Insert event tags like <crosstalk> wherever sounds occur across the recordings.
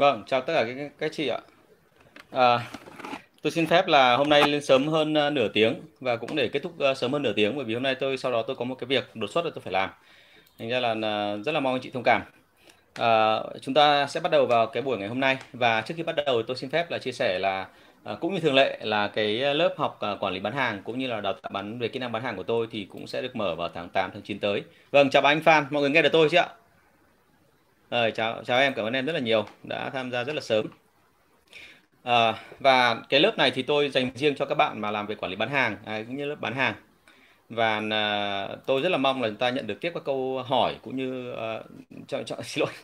Vâng, chào tất cả các, các chị ạ. À, tôi xin phép là hôm nay lên sớm hơn uh, nửa tiếng và cũng để kết thúc uh, sớm hơn nửa tiếng bởi vì hôm nay tôi sau đó tôi có một cái việc đột xuất là tôi phải làm. Thành ra là uh, rất là mong anh chị thông cảm. À, chúng ta sẽ bắt đầu vào cái buổi ngày hôm nay và trước khi bắt đầu tôi xin phép là chia sẻ là À, cũng như thường lệ là cái lớp học à, quản lý bán hàng cũng như là đào tạo bán về kỹ năng bán hàng của tôi thì cũng sẽ được mở vào tháng 8 tháng 9 tới. Vâng, chào anh Phan, mọi người nghe được tôi chứ ạ? Rồi, chào chào em, cảm ơn em rất là nhiều đã tham gia rất là sớm. À, và cái lớp này thì tôi dành riêng cho các bạn mà làm về quản lý bán hàng à, cũng như lớp bán hàng. Và à, tôi rất là mong là chúng ta nhận được tiếp các câu hỏi cũng như à, cho, cho <laughs> xin lỗi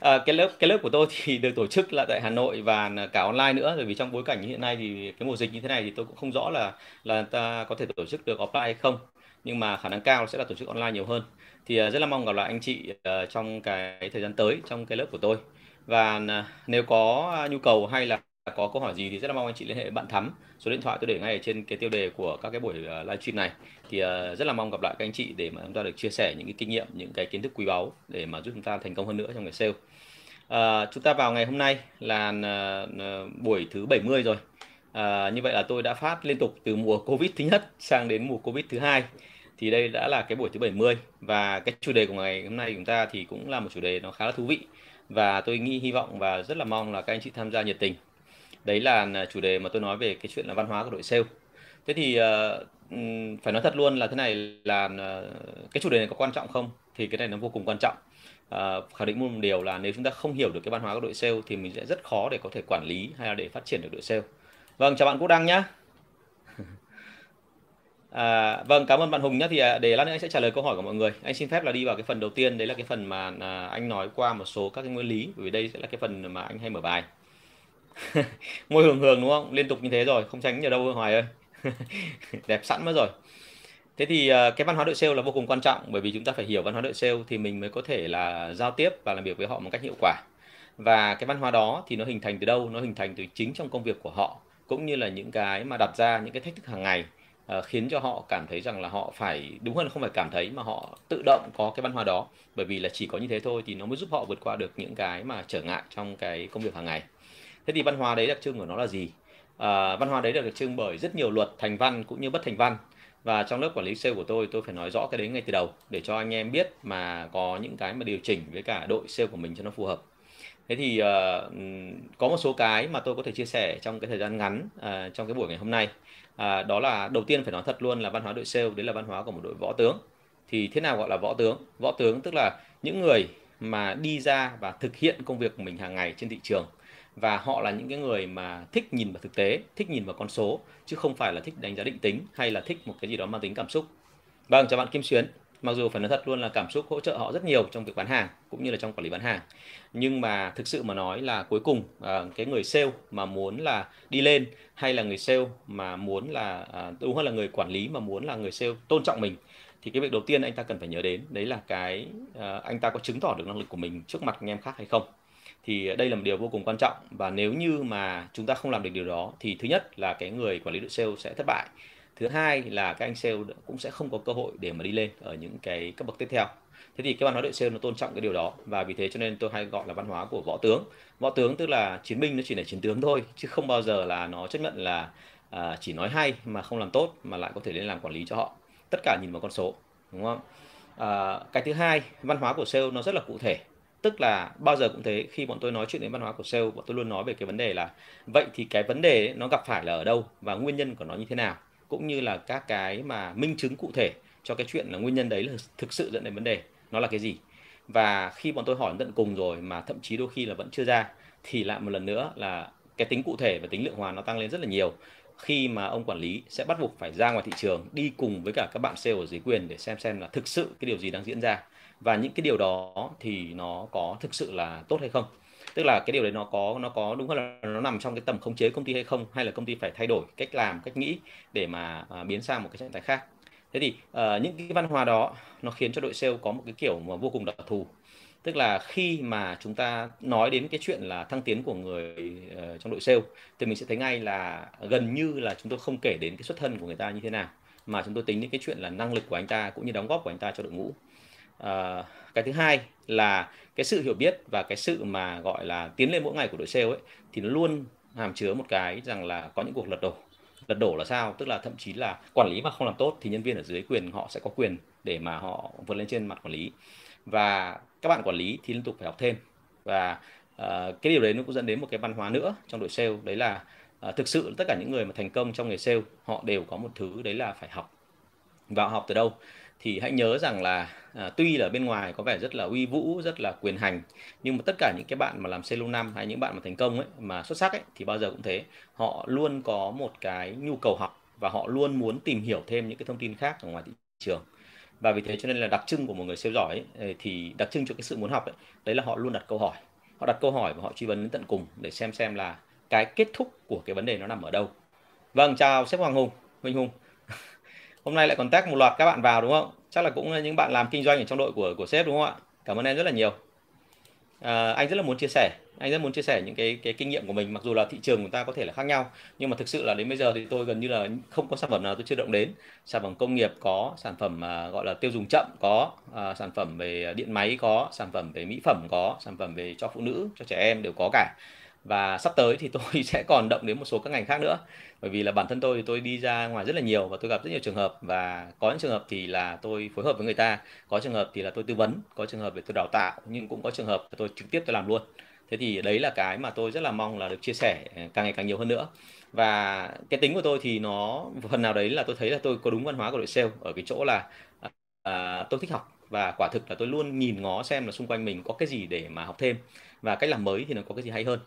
à, cái lớp cái lớp của tôi thì được tổ chức là tại Hà Nội và cả online nữa bởi vì trong bối cảnh như hiện nay thì cái mùa dịch như thế này thì tôi cũng không rõ là là ta có thể tổ chức được offline hay không nhưng mà khả năng cao sẽ là tổ chức online nhiều hơn. Thì à, rất là mong gặp lại anh chị à, trong cái thời gian tới trong cái lớp của tôi. Và à, nếu có nhu cầu hay là có câu hỏi gì thì rất là mong anh chị liên hệ bạn Thắm. Số điện thoại tôi để ngay ở trên cái tiêu đề của các cái buổi livestream này. Thì rất là mong gặp lại các anh chị để mà chúng ta được chia sẻ những cái kinh nghiệm những cái kiến thức quý báu để mà giúp chúng ta thành công hơn nữa trong nghề sale. À, chúng ta vào ngày hôm nay là buổi thứ 70 rồi. À, như vậy là tôi đã phát liên tục từ mùa covid thứ nhất sang đến mùa covid thứ hai thì đây đã là cái buổi thứ 70 và cái chủ đề của ngày hôm nay chúng ta thì cũng là một chủ đề nó khá là thú vị. Và tôi nghĩ hy vọng và rất là mong là các anh chị tham gia nhiệt tình. Đấy là à, chủ đề mà tôi nói về cái chuyện là văn hóa của đội sale. Thế thì uh, phải nói thật luôn là thế này là uh, cái chủ đề này có quan trọng không? Thì cái này nó vô cùng quan trọng. Uh, khẳng định một điều là nếu chúng ta không hiểu được cái văn hóa của đội sale thì mình sẽ rất khó để có thể quản lý hay là để phát triển được đội sale. Vâng chào bạn Quốc Đăng nhé À, vâng, cảm ơn bạn Hùng nhé. Thì à, để lát nữa anh sẽ trả lời câu hỏi của mọi người. Anh xin phép là đi vào cái phần đầu tiên, đấy là cái phần mà à, anh nói qua một số các cái nguyên lý, bởi vì đây sẽ là cái phần mà anh hay mở bài. <laughs> Môi hường hường đúng không? Liên tục như thế rồi, không tránh nhờ đâu Hoài ơi. <laughs> đẹp sẵn mất rồi thế thì à, cái văn hóa đội sale là vô cùng quan trọng bởi vì chúng ta phải hiểu văn hóa đội sale thì mình mới có thể là giao tiếp và làm việc với họ một cách hiệu quả và cái văn hóa đó thì nó hình thành từ đâu nó hình thành từ chính trong công việc của họ cũng như là những cái mà đặt ra những cái thách thức hàng ngày uh, khiến cho họ cảm thấy rằng là họ phải đúng hơn không phải cảm thấy mà họ tự động có cái văn hóa đó. Bởi vì là chỉ có như thế thôi thì nó mới giúp họ vượt qua được những cái mà trở ngại trong cái công việc hàng ngày. Thế thì văn hóa đấy đặc trưng của nó là gì? À, văn hóa đấy được đặc trưng bởi rất nhiều luật thành văn cũng như bất thành văn. Và trong lớp quản lý sale của tôi tôi phải nói rõ cái đấy ngay từ đầu để cho anh em biết mà có những cái mà điều chỉnh với cả đội sale của mình cho nó phù hợp thế thì uh, có một số cái mà tôi có thể chia sẻ trong cái thời gian ngắn uh, trong cái buổi ngày hôm nay. Uh, đó là đầu tiên phải nói thật luôn là văn hóa đội sale đấy là văn hóa của một đội võ tướng. Thì thế nào gọi là võ tướng? Võ tướng tức là những người mà đi ra và thực hiện công việc của mình hàng ngày trên thị trường. Và họ là những cái người mà thích nhìn vào thực tế thích nhìn vào con số chứ không phải là thích đánh giá định tính hay là thích một cái gì đó mang tính cảm xúc. Vâng chào bạn Kim Xuyến mặc dù phải nói thật luôn là cảm xúc hỗ trợ họ rất nhiều trong việc bán hàng cũng như là trong quản lý bán hàng. Nhưng mà thực sự mà nói là cuối cùng à, cái người sale mà muốn là đi lên hay là người sale mà muốn là à, đúng hơn là người quản lý mà muốn là người sale tôn trọng mình thì cái việc đầu tiên anh ta cần phải nhớ đến đấy là cái à, anh ta có chứng tỏ được năng lực của mình trước mặt anh em khác hay không. Thì đây là một điều vô cùng quan trọng và nếu như mà chúng ta không làm được điều đó thì thứ nhất là cái người quản lý đội sale sẽ thất bại thứ hai là các anh sale cũng sẽ không có cơ hội để mà đi lên ở những cái cấp bậc tiếp theo. Thế thì cái văn hóa đội sale nó tôn trọng cái điều đó và vì thế cho nên tôi hay gọi là văn hóa của võ tướng. Võ tướng tức là chiến binh nó chỉ là chiến tướng thôi chứ không bao giờ là nó chấp nhận là à, chỉ nói hay mà không làm tốt mà lại có thể lên làm quản lý cho họ. Tất cả nhìn vào con số đúng không? À, cái thứ hai văn hóa của sale nó rất là cụ thể. Tức là bao giờ cũng thế khi bọn tôi nói chuyện đến văn hóa của sale bọn tôi luôn nói về cái vấn đề là vậy thì cái vấn đề nó gặp phải là ở đâu và nguyên nhân của nó như thế nào? Cũng như là các cái mà minh chứng cụ thể cho cái chuyện là nguyên nhân đấy là thực sự dẫn đến vấn đề, nó là cái gì? Và khi bọn tôi hỏi tận cùng rồi mà thậm chí đôi khi là vẫn chưa ra, thì lại một lần nữa là cái tính cụ thể và tính lượng hóa nó tăng lên rất là nhiều. Khi mà ông quản lý sẽ bắt buộc phải ra ngoài thị trường, đi cùng với cả các bạn sale ở dưới quyền để xem xem là thực sự cái điều gì đang diễn ra. Và những cái điều đó thì nó có thực sự là tốt hay không? Tức là cái điều đấy nó có nó có đúng hơn là nó nằm trong cái tầm khống chế công ty hay không hay là công ty phải thay đổi cách làm cách nghĩ để mà à, biến sang một cái trạng thái khác. Thế thì uh, những cái văn hóa đó nó khiến cho đội sale có một cái kiểu mà vô cùng đặc thù. Tức là khi mà chúng ta nói đến cái chuyện là thăng tiến của người uh, trong đội sale thì mình sẽ thấy ngay là gần như là chúng tôi không kể đến cái xuất thân của người ta như thế nào mà chúng tôi tính đến cái chuyện là năng lực của anh ta cũng như đóng góp của anh ta cho đội ngũ. Uh, cái thứ hai là cái sự hiểu biết và cái sự mà gọi là tiến lên mỗi ngày của đội sale ấy thì nó luôn hàm chứa một cái rằng là có những cuộc lật đổ. Lật đổ là sao? Tức là thậm chí là quản lý mà không làm tốt thì nhân viên ở dưới quyền họ sẽ có quyền để mà họ vượt lên trên mặt quản lý. Và các bạn quản lý thì liên tục phải học thêm. Và uh, cái điều đấy nó cũng dẫn đến một cái văn hóa nữa trong đội sale đấy là uh, thực sự tất cả những người mà thành công trong nghề sale họ đều có một thứ đấy là phải học. Và học từ đâu? Thì hãy nhớ rằng là à, tuy là bên ngoài có vẻ rất là uy vũ rất là quyền hành nhưng mà tất cả những cái bạn mà làm sale năm hay những bạn mà thành công ấy mà xuất sắc ấy thì bao giờ cũng thế. Họ luôn có một cái nhu cầu học và họ luôn muốn tìm hiểu thêm những cái thông tin khác ở ngoài thị trường. Và vì thế cho nên là đặc trưng của một người sale giỏi ấy, thì đặc trưng cho cái sự muốn học ấy, đấy là họ luôn đặt câu hỏi. Họ đặt câu hỏi và họ truy vấn đến tận cùng để xem xem là cái kết thúc của cái vấn đề nó nằm ở đâu. Vâng chào sếp Hoàng Hùng Minh Hùng hôm nay lại còn tag một loạt các bạn vào đúng không? Chắc là cũng những bạn làm kinh doanh ở trong đội của của sếp đúng không ạ? Cảm ơn em rất là nhiều. À, anh rất là muốn chia sẻ. Anh rất muốn chia sẻ những cái cái kinh nghiệm của mình mặc dù là thị trường của ta có thể là khác nhau nhưng mà thực sự là đến bây giờ thì tôi gần như là không có sản phẩm nào tôi chưa động đến. Sản phẩm công nghiệp có sản phẩm à, gọi là tiêu dùng chậm có à, sản phẩm về điện máy có sản phẩm về mỹ phẩm có sản phẩm về cho phụ nữ cho trẻ em đều có cả và sắp tới thì <laughs> tôi sẽ còn động đến một số các ngành khác nữa. Bởi vì là bản thân tôi thì tôi đi ra ngoài rất là nhiều và tôi gặp rất nhiều trường hợp. Và có những trường hợp thì là tôi phối hợp với người ta có trường hợp thì là tôi tư vấn có trường hợp để tôi đào tạo nhưng cũng có trường hợp tôi trực tiếp tôi làm luôn. Thế thì đấy là cái mà tôi rất là mong là được chia sẻ ờ, càng ngày càng nhiều hơn nữa. Và cái tính của tôi thì nó phần nào đấy là tôi thấy là tôi có đúng văn hóa của đội sale ở cái chỗ là à, tôi thích học. Và quả thực là tôi luôn nhìn ngó xem là xung quanh mình có cái gì để mà học thêm. Và cách làm mới thì nó có cái gì hay hơn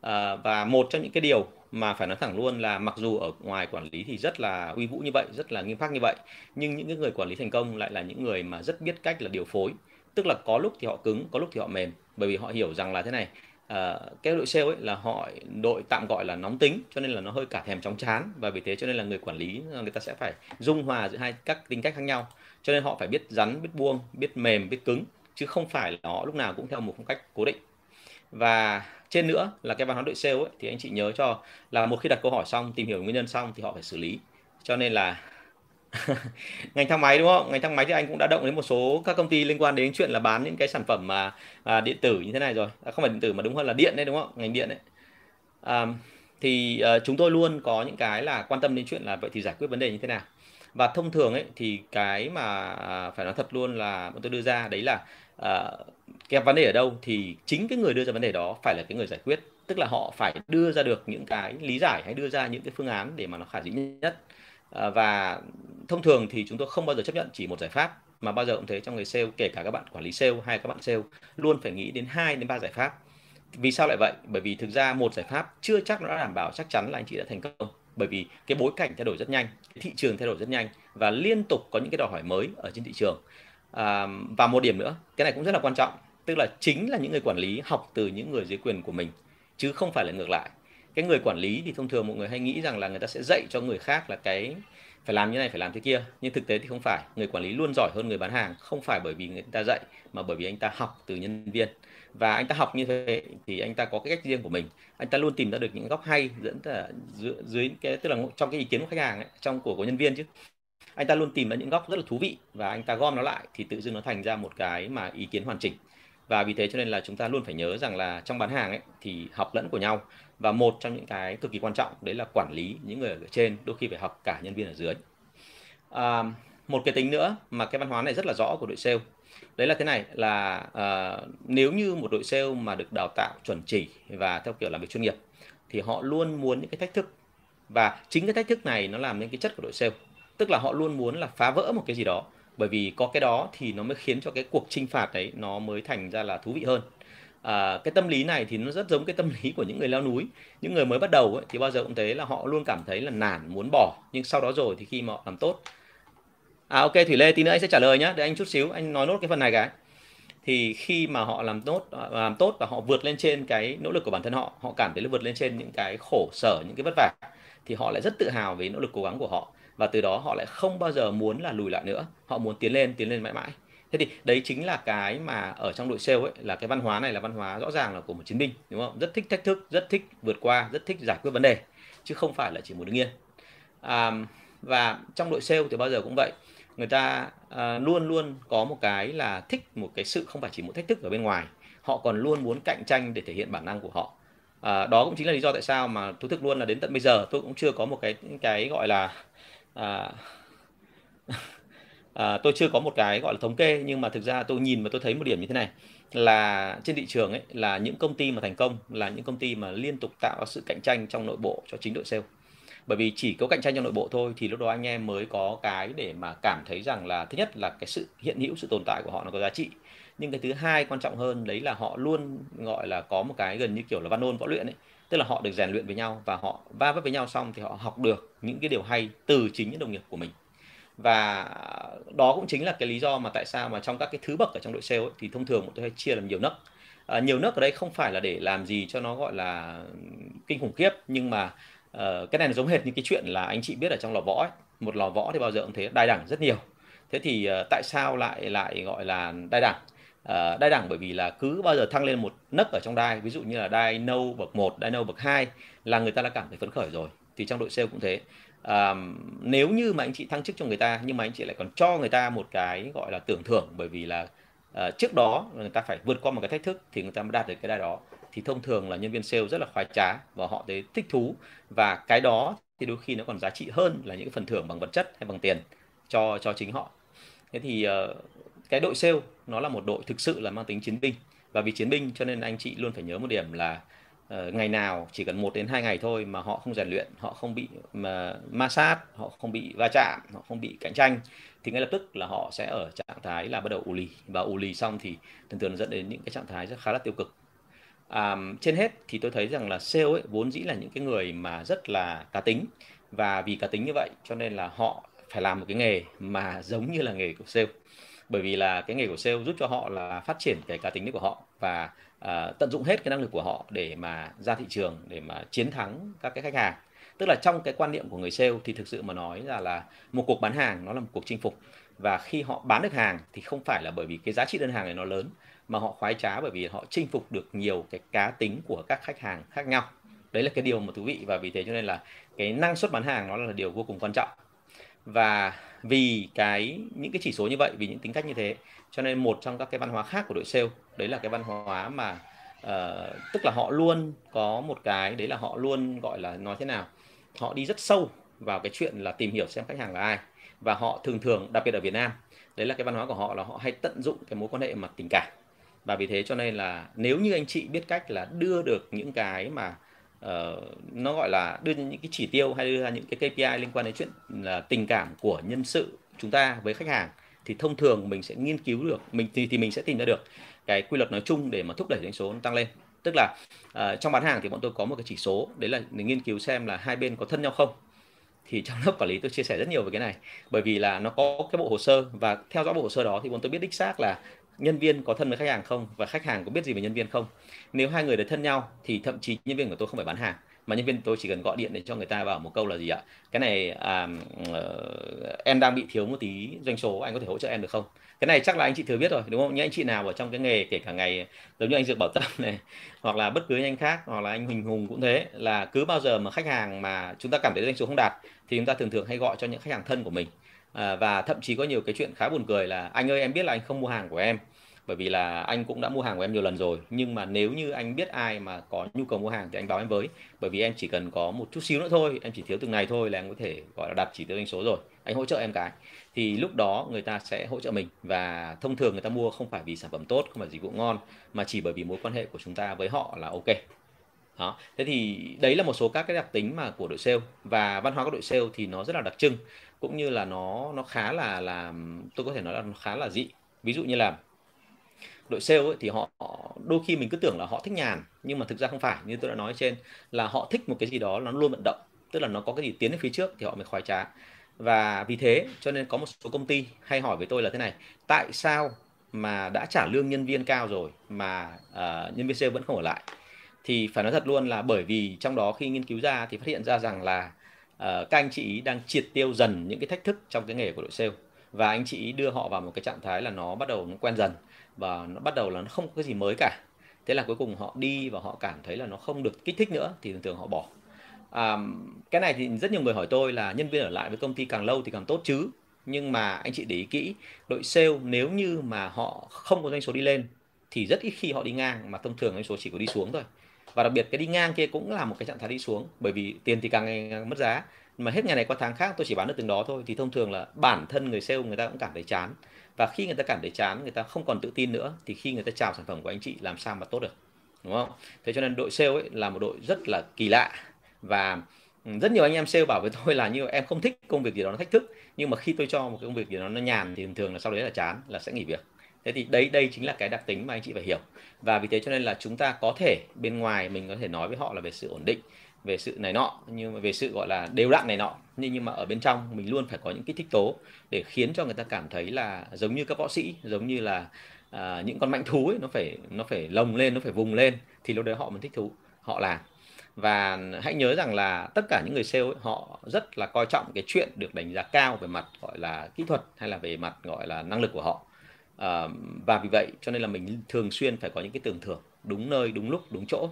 à, và một trong những cái điều mà phải nói thẳng luôn là mặc dù ở ngoài quản lý thì rất là uy vũ như vậy rất là nghiêm khắc như vậy nhưng những cái người quản lý thành công lại là những người mà rất biết cách là điều phối. Tức là có lúc thì họ cứng có lúc thì họ mềm bởi vì họ hiểu rằng là thế này à, cái đội sale ấy là họ đội tạm gọi là nóng tính cho nên là nó hơi cả thèm chóng chán và vì thế cho nên là người quản lý ờ, người ta sẽ phải dung hòa giữa hai các tính cách khác nhau. Cho nên họ phải biết rắn biết buông biết mềm biết cứng chứ không phải là họ lúc nào cũng theo một phong cách cố định và trên nữa là cái văn hóa đội sale ấy, thì anh chị nhớ cho là một khi đặt câu hỏi xong tìm hiểu nguyên nhân xong thì họ phải xử lý. Cho nên là <laughs> ngành thang máy đúng không? Ngành thang máy thì anh cũng đã động đến một số các công ty liên quan đến chuyện là bán những cái sản phẩm mà à, điện tử như thế này rồi. À, không phải điện tử mà đúng hơn là điện đấy đúng không? Ngành điện đấy. À, thì à, chúng tôi luôn có những cái là quan tâm đến chuyện là vậy thì giải quyết vấn đề như thế nào. Và thông thường ấy thì cái mà à, phải nói thật luôn là tôi đưa ra đấy là à, cái vấn đề ở đâu thì chính cái người đưa ra vấn đề đó phải là cái người giải quyết. Tức là họ phải đưa ra được những cái lý giải hay đưa ra những cái phương án để mà nó khả dĩ nhất. À, và thông thường thì chúng tôi không bao giờ chấp nhận chỉ một giải pháp mà bao giờ cũng thế trong người sale kể cả các bạn quản lý sale hay các bạn sale luôn phải nghĩ đến 2 đến 3 giải pháp. Vì sao lại vậy? Bởi vì thực ra một giải pháp chưa chắc nó đã đảm bảo chắc chắn là anh chị đã thành công. Bởi vì cái bối cảnh thay đổi rất nhanh thị trường thay đổi rất nhanh và liên tục có những cái đòi hỏi mới ở trên thị trường à, và một điểm nữa cái này cũng rất là quan trọng tức là chính là những người quản lý học từ những người dưới quyền của mình chứ không phải là ngược lại. Cái người quản lý thì thông thường mọi người hay nghĩ rằng là người ta sẽ dạy cho người khác là cái phải làm như này phải làm thế kia nhưng thực tế thì không phải. Người quản lý luôn giỏi hơn người bán hàng không phải bởi vì người ta dạy mà bởi vì anh ta học từ nhân viên. Và anh ta học như thế thì anh ta có cái cách riêng của mình. Anh ta luôn tìm ra được những góc hay dẫn ờ, là dưới, dưới cái tức là trong cái ý kiến của khách hàng ấy, trong của của nhân viên chứ anh ta luôn tìm ra những góc rất là thú vị và anh ta gom nó lại thì tự dưng nó thành ra một cái mà ý kiến hoàn chỉnh. Và vì thế cho nên là chúng ta luôn phải nhớ rằng là trong bán hàng ấy thì học lẫn của nhau. Và một trong những cái cực kỳ quan trọng đấy là quản lý những người ở trên đôi khi phải học cả nhân viên ở dưới. À, một cái tính nữa mà cái văn hóa này rất là rõ của đội sale. Đấy là thế này là à, nếu như một đội sale mà được đào tạo chuẩn chỉ và theo kiểu làm việc chuyên nghiệp thì họ luôn muốn những cái thách thức. Và chính cái thách thức này nó làm nên cái chất của đội sale tức là họ luôn muốn là phá vỡ một cái gì đó. Bởi vì có cái đó thì nó mới khiến cho cái cuộc chinh phạt đấy nó mới thành ra là thú vị hơn. À, cái tâm lý này thì nó rất giống cái tâm lý của những người leo núi. Những người mới bắt đầu ấy, thì bao giờ cũng thế là họ luôn cảm thấy là nản muốn bỏ. Nhưng sau đó rồi thì khi mà họ làm tốt. À ok thủy lê tí nữa anh sẽ trả lời nhé để anh chút xíu anh nói nốt cái phần này cái. Thì khi mà họ làm tốt à, làm tốt và họ vượt lên trên cái nỗ lực của bản thân họ họ cảm thấy là vượt lên trên những cái khổ sở những cái vất vả thì họ lại rất tự hào về nỗ lực cố gắng của họ và từ đó họ lại không bao giờ muốn là lùi lại nữa. Họ muốn tiến lên tiến lên mãi mãi. Thế thì đấy chính là cái mà ở trong đội sale ấy là cái văn hóa này là văn hóa rõ ràng là của một chiến binh đúng không? Rất thích thách thức rất thích vượt qua rất thích giải quyết vấn đề chứ không phải là chỉ một đứng yên à, và trong đội sale thì bao giờ cũng vậy. Người ta à, luôn luôn có một cái là thích một cái sự không phải chỉ một thách thức ở bên ngoài. Họ còn luôn muốn cạnh tranh để thể hiện bản năng của họ. À, đó cũng chính là lý do tại sao mà thú thực luôn là đến tận bây giờ tôi cũng chưa có một cái cái gọi là à, <laughs> à, tôi chưa có một cái gọi là thống kê nhưng mà thực ra tôi nhìn và tôi thấy một điểm như thế này là trên thị trường ấy là những công ty mà thành công là những công ty mà liên tục tạo sự cạnh tranh trong nội bộ cho chính đội sale. Bởi vì chỉ có cạnh tranh trong nội bộ thôi thì lúc đó anh em mới có cái để mà cảm thấy rằng là thứ nhất là cái sự hiện hữu sự tồn tại của họ nó có giá trị. Nhưng cái thứ hai quan trọng hơn đấy là họ luôn gọi là có một cái gần như kiểu là văn ôn võ luyện ấy tức là họ được rèn luyện với nhau và họ va vấp với nhau xong thì họ học được những cái điều hay từ chính những đồng nghiệp của mình. Và đó cũng chính là cái lý do mà tại sao mà trong các cái thứ bậc ở trong đội sale ấy, thì thông thường tôi hay chia làm nhiều nấc. À, nhiều nấc ở đây không phải là để làm gì cho nó gọi là kinh khủng khiếp nhưng mà uh, cái này là giống hệt như cái chuyện là anh chị biết ở trong lò võ ấy. một lò võ thì bao giờ cũng thế đai đẳng rất nhiều. Thế thì uh, tại sao lại lại gọi là đai đẳng? Uh, đai đẳng bởi vì là cứ bao giờ thăng lên một nấc ở trong đai ví dụ như là đai nâu bậc 1, đai nâu bậc 2 là người ta đã cảm thấy phấn khởi rồi thì trong đội sale cũng thế. À, nếu như mà anh chị thăng chức cho người ta nhưng mà anh chị lại còn cho người ta một cái gọi là tưởng thưởng bởi vì là à, trước đó người ta phải vượt qua một cái thách thức thì người ta mới đạt được cái đai đó thì thông thường là nhân viên sale rất là khoái trá và họ thấy thích thú và cái đó thì đôi khi nó còn giá trị hơn là những phần thưởng bằng vật chất hay bằng tiền cho cho chính họ. Thế thì uh, cái đội sale nó là một đội thực sự là mang tính chiến binh. Và vì chiến binh cho nên anh chị luôn phải nhớ một điểm là uh, ngày nào chỉ cần một đến hai ngày thôi mà họ không rèn luyện họ không bị mà ma sát họ không bị va chạm họ không bị cạnh tranh thì ngay lập tức là họ sẽ ở trạng thái là bắt đầu ù lì. Và ù lì xong thì thường thường dẫn đến những cái trạng thái rất khá là tiêu cực. À, trên hết thì tôi thấy rằng là sale ấy vốn dĩ là những cái người mà rất là cá tính. Và vì cá tính như vậy cho nên là họ phải làm một cái nghề mà giống như là nghề của sale bởi vì là cái nghề của sale giúp cho họ là phát triển cái cá tính của họ và uh, tận dụng hết cái năng lực của họ để mà ra thị trường để mà chiến thắng các cái khách hàng. Tức là trong cái quan niệm của người sale thì thực sự mà nói là là một cuộc bán hàng nó là một cuộc chinh phục. Và khi họ bán được hàng thì không phải là bởi vì cái giá trị đơn hàng này nó lớn mà họ khoái trá bởi vì họ chinh phục được nhiều cái cá tính của các khách hàng khác nhau. Đấy là cái điều mà thú vị và vì thế cho nên là cái năng suất bán hàng nó là điều vô cùng quan trọng và vì cái những cái chỉ số như vậy vì những tính cách như thế cho nên một trong các cái văn hóa khác của đội sale đấy là cái văn hóa mà uh, tức là họ luôn có một cái đấy là họ luôn gọi là nói thế nào họ đi rất sâu vào cái chuyện là tìm hiểu xem khách hàng là ai. Và họ thường thường đặc biệt ở Việt Nam đấy là cái văn hóa của họ là họ hay tận dụng cái mối quan hệ mặt tình cảm. Và vì thế cho nên là nếu như anh chị biết cách là đưa được những cái mà uh, nó gọi là đưa những cái chỉ tiêu hay đưa ra những cái KPI liên quan đến chuyện là tình cảm của nhân sự chúng ta với khách hàng thì thông thường mình sẽ nghiên cứu được mình thì thì mình sẽ tìm ra được cái quy luật nói chung để mà thúc đẩy doanh số tăng lên. Tức là uh, trong bán hàng thì bọn tôi có một cái chỉ số đấy là để nghiên cứu xem là hai bên có thân nhau không. Thì trong <laughs> lớp quản lý tôi chia sẻ rất nhiều về cái này bởi vì là nó có cái bộ hồ sơ và theo dõi bộ hồ sơ đó thì bọn tôi biết đích xác là nhân viên có thân với khách hàng không và khách hàng có biết gì về nhân viên không? Nếu hai người đấy thân nhau thì thậm chí nhân viên của tôi không phải bán hàng mà nhân viên tôi chỉ cần gọi điện để cho người ta bảo một câu là gì ạ? Cái này à, uh, em đang bị thiếu một tí doanh số anh có thể hỗ trợ em được không? Cái này chắc là anh chị thừa biết rồi đúng không? Những anh chị nào ở trong cái nghề kể cả ngày giống như anh dược bảo tâm này <laughs> hoặc là bất cứ anh khác hoặc là anh huỳnh hùng cũng thế là cứ bao giờ mà khách hàng mà chúng ta cảm thấy doanh số không đạt thì chúng ta thường thường hay gọi cho những khách hàng thân của mình à, và thậm chí có nhiều cái chuyện khá buồn cười là anh ơi em biết là anh không mua hàng của em bởi vì là anh cũng đã mua hàng của em nhiều lần rồi. Nhưng mà nếu như anh biết ai mà có nhu cầu mua hàng thì anh báo em với bởi vì em chỉ cần có một chút xíu nữa thôi em chỉ thiếu từng này thôi là em có thể gọi là đặt chỉ tiêu doanh số rồi. Anh hỗ trợ em cái. Thì lúc đó người ta sẽ hỗ trợ mình và thông thường người ta mua không phải vì sản phẩm tốt không phải dịch vụ ngon mà chỉ bởi vì mối quan hệ của chúng ta với họ là ok. Đó. Thế thì đấy là một số các cái đặc tính mà của đội sale. Và văn hóa của đội sale thì nó rất là đặc trưng cũng như là nó nó khá là là tôi có thể nói là nó khá là dị. Ví dụ như là đội sale ấy, thì họ đôi khi mình cứ tưởng là họ thích nhàn nhưng mà thực ra không phải. Như tôi đã nói trên là họ thích một cái gì đó nó luôn vận động tức là nó có cái gì tiến đến phía trước thì họ mới khoái trá. Và vì thế cho nên có một số công ty hay hỏi với tôi là thế này tại sao mà đã trả lương nhân viên cao rồi mà uh, nhân viên sale vẫn không ở lại? Thì phải nói thật luôn là bởi vì trong đó khi nghiên cứu ra thì phát hiện ra rằng là uh, Ờ, các anh chị đang triệt tiêu dần những cái thách thức trong cái nghề của đội sale. Và anh chị đưa họ vào một cái trạng thái là nó bắt đầu nó quen dần và nó bắt đầu là nó không có cái gì mới cả. Thế là cuối cùng họ đi và họ cảm thấy là nó không được kích thích nữa thì thường thường họ bỏ. À, cái này thì rất nhiều người hỏi tôi là nhân viên ở lại với công ty càng lâu thì càng tốt chứ? Nhưng mà anh chị để ý kỹ đội sale nếu như mà họ không có doanh số đi lên thì rất ít khi họ đi ngang mà thông thường doanh số chỉ có đi xuống thôi và đặc biệt cái đi ngang kia cũng là một cái trạng thái đi xuống, bởi vì tiền thì càng ngày càng mất giá. Mà hết ngày này qua tháng khác, tôi chỉ bán được từng đó thôi. Thì thông thường là bản thân người sale người ta cũng cảm thấy chán. Và khi người ta cảm thấy chán, người ta không còn tự tin nữa, thì khi người ta chào sản phẩm của anh chị, làm sao mà tốt được? Đúng không? Thế cho nên đội sale ấy là một đội rất là kỳ lạ. Và ừ, rất nhiều anh em sale bảo với tôi là như em không thích công việc gì đó nó thách thức. Nhưng mà khi tôi cho một cái công việc gì đó nó nhàn thì thường thường là sau đấy là chán, là sẽ nghỉ việc thế thì đấy đây chính là cái đặc tính mà anh chị phải hiểu. Và vì thế cho nên là chúng ta có thể bên ngoài mình có thể nói với họ là về sự ổn định về sự này nọ nhưng mà về sự gọi là đều đặn này nọ. Nhưng nhưng mà ở bên trong mình luôn phải có những kích thích tố để khiến cho người ta cảm thấy là giống như các võ sĩ giống như là à, những con mạnh thú ấy nó phải nó phải lồng lên nó phải vùng lên thì lúc đấy họ mới thích thú họ làm. Và hãy nhớ rằng là tất cả những người sale ấy, họ rất là coi trọng cái chuyện được đánh giá cao về mặt gọi là kỹ thuật hay là về mặt gọi là năng lực của họ à, và vì vậy cho nên là mình thường xuyên phải có những cái tưởng thưởng đúng nơi đúng lúc đúng chỗ.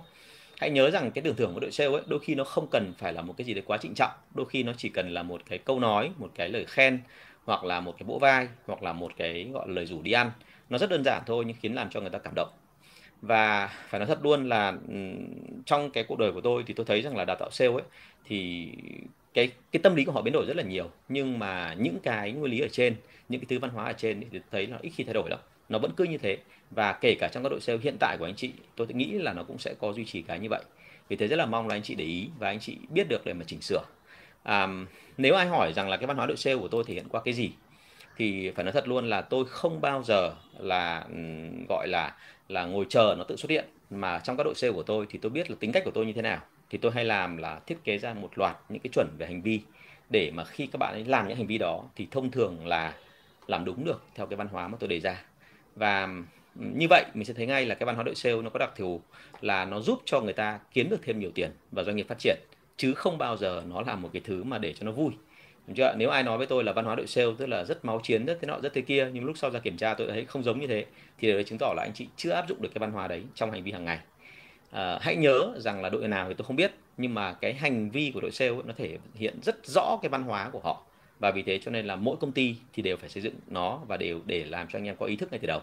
Hãy nhớ rằng cái tưởng thưởng của đội sale ấy đôi khi nó không cần phải là một cái gì đấy quá trịnh trọng. Đôi khi nó chỉ cần là một cái câu nói một cái lời khen hoặc là một cái vỗ vai hoặc là một cái gọi là lời rủ đi ăn. Nó rất đơn giản thôi nhưng khiến làm cho người ta cảm động. Và phải nói thật luôn là trong cái cuộc đời của tôi thì tôi thấy rằng là đào tạo sale ấy thì cái cái tâm lý của họ biến đổi rất là nhiều. Nhưng mà những cái nguyên lý ở trên những cái thứ văn hóa ở trên thì thấy nó ít khi thay đổi lắm nó vẫn cứ như thế. Và kể cả trong các đội sale hiện tại của anh chị tôi nghĩ là nó cũng sẽ có duy trì cái như vậy. Vì thế rất là mong là anh chị để ý và anh chị biết được để mà chỉnh sửa. À, nếu ai hỏi rằng là cái văn hóa đội sale của tôi thể hiện qua cái gì thì phải nói thật luôn là tôi không bao giờ là gọi là là ngồi chờ nó tự xuất hiện. Mà trong các đội sale của tôi thì tôi biết là tính cách của tôi như thế nào thì tôi hay làm là thiết kế ra một loạt những cái chuẩn về hành vi để mà khi các bạn ấy làm những hành vi đó thì thông thường là làm đúng được theo cái văn hóa mà tôi đề ra và ừ, như vậy mình sẽ thấy ngay là cái văn hóa đội sale nó có đặc thù là nó giúp cho người ta kiếm được thêm nhiều tiền và doanh nghiệp phát triển chứ không bao giờ nó là một cái thứ mà để cho nó vui Đúng chưa? Nếu ai nói với tôi là văn hóa đội sale tức là rất máu chiến, rất thế nọ, rất thế kia nhưng lúc sau ra kiểm tra tôi thấy không giống như thế thì đấy chứng tỏ là anh chị chưa áp dụng được cái văn hóa đấy trong hành vi hàng ngày. À, hãy nhớ rằng là đội nào thì tôi không biết nhưng mà cái hành vi của đội sale ấy, nó thể hiện rất rõ cái văn hóa của họ. Và vì thế cho nên là mỗi công ty thì đều phải xây dựng nó và đều để làm cho anh em có ý thức ngay từ đầu.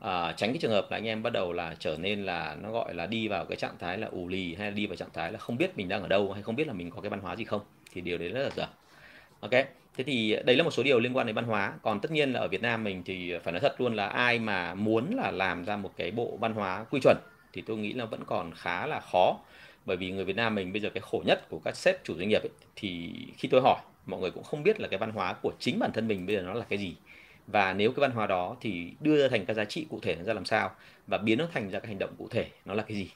À, tránh cái trường hợp là anh em bắt đầu là trở nên là nó gọi là đi vào cái trạng thái là ù lì hay là đi vào trạng thái là không biết mình đang ở đâu hay không biết là mình có cái văn hóa gì không thì điều đấy rất là dở. Ok thế thì đây là một số điều liên quan đến văn hóa. Còn tất nhiên là ở Việt Nam mình thì phải nói thật luôn là ai mà muốn là làm ra một cái bộ văn hóa quy chuẩn thì tôi nghĩ là vẫn còn khá là khó. Bởi vì người Việt Nam mình bây giờ cái khổ nhất của các sếp chủ doanh nghiệp ấy, thì khi tôi hỏi mọi người cũng không biết là cái văn hóa của chính bản thân mình bây giờ nó là cái gì. Và nếu cái văn hóa đó thì đưa ra thành các giá trị cụ thể nó ra làm sao và biến nó thành ra cái hành động cụ thể nó là cái gì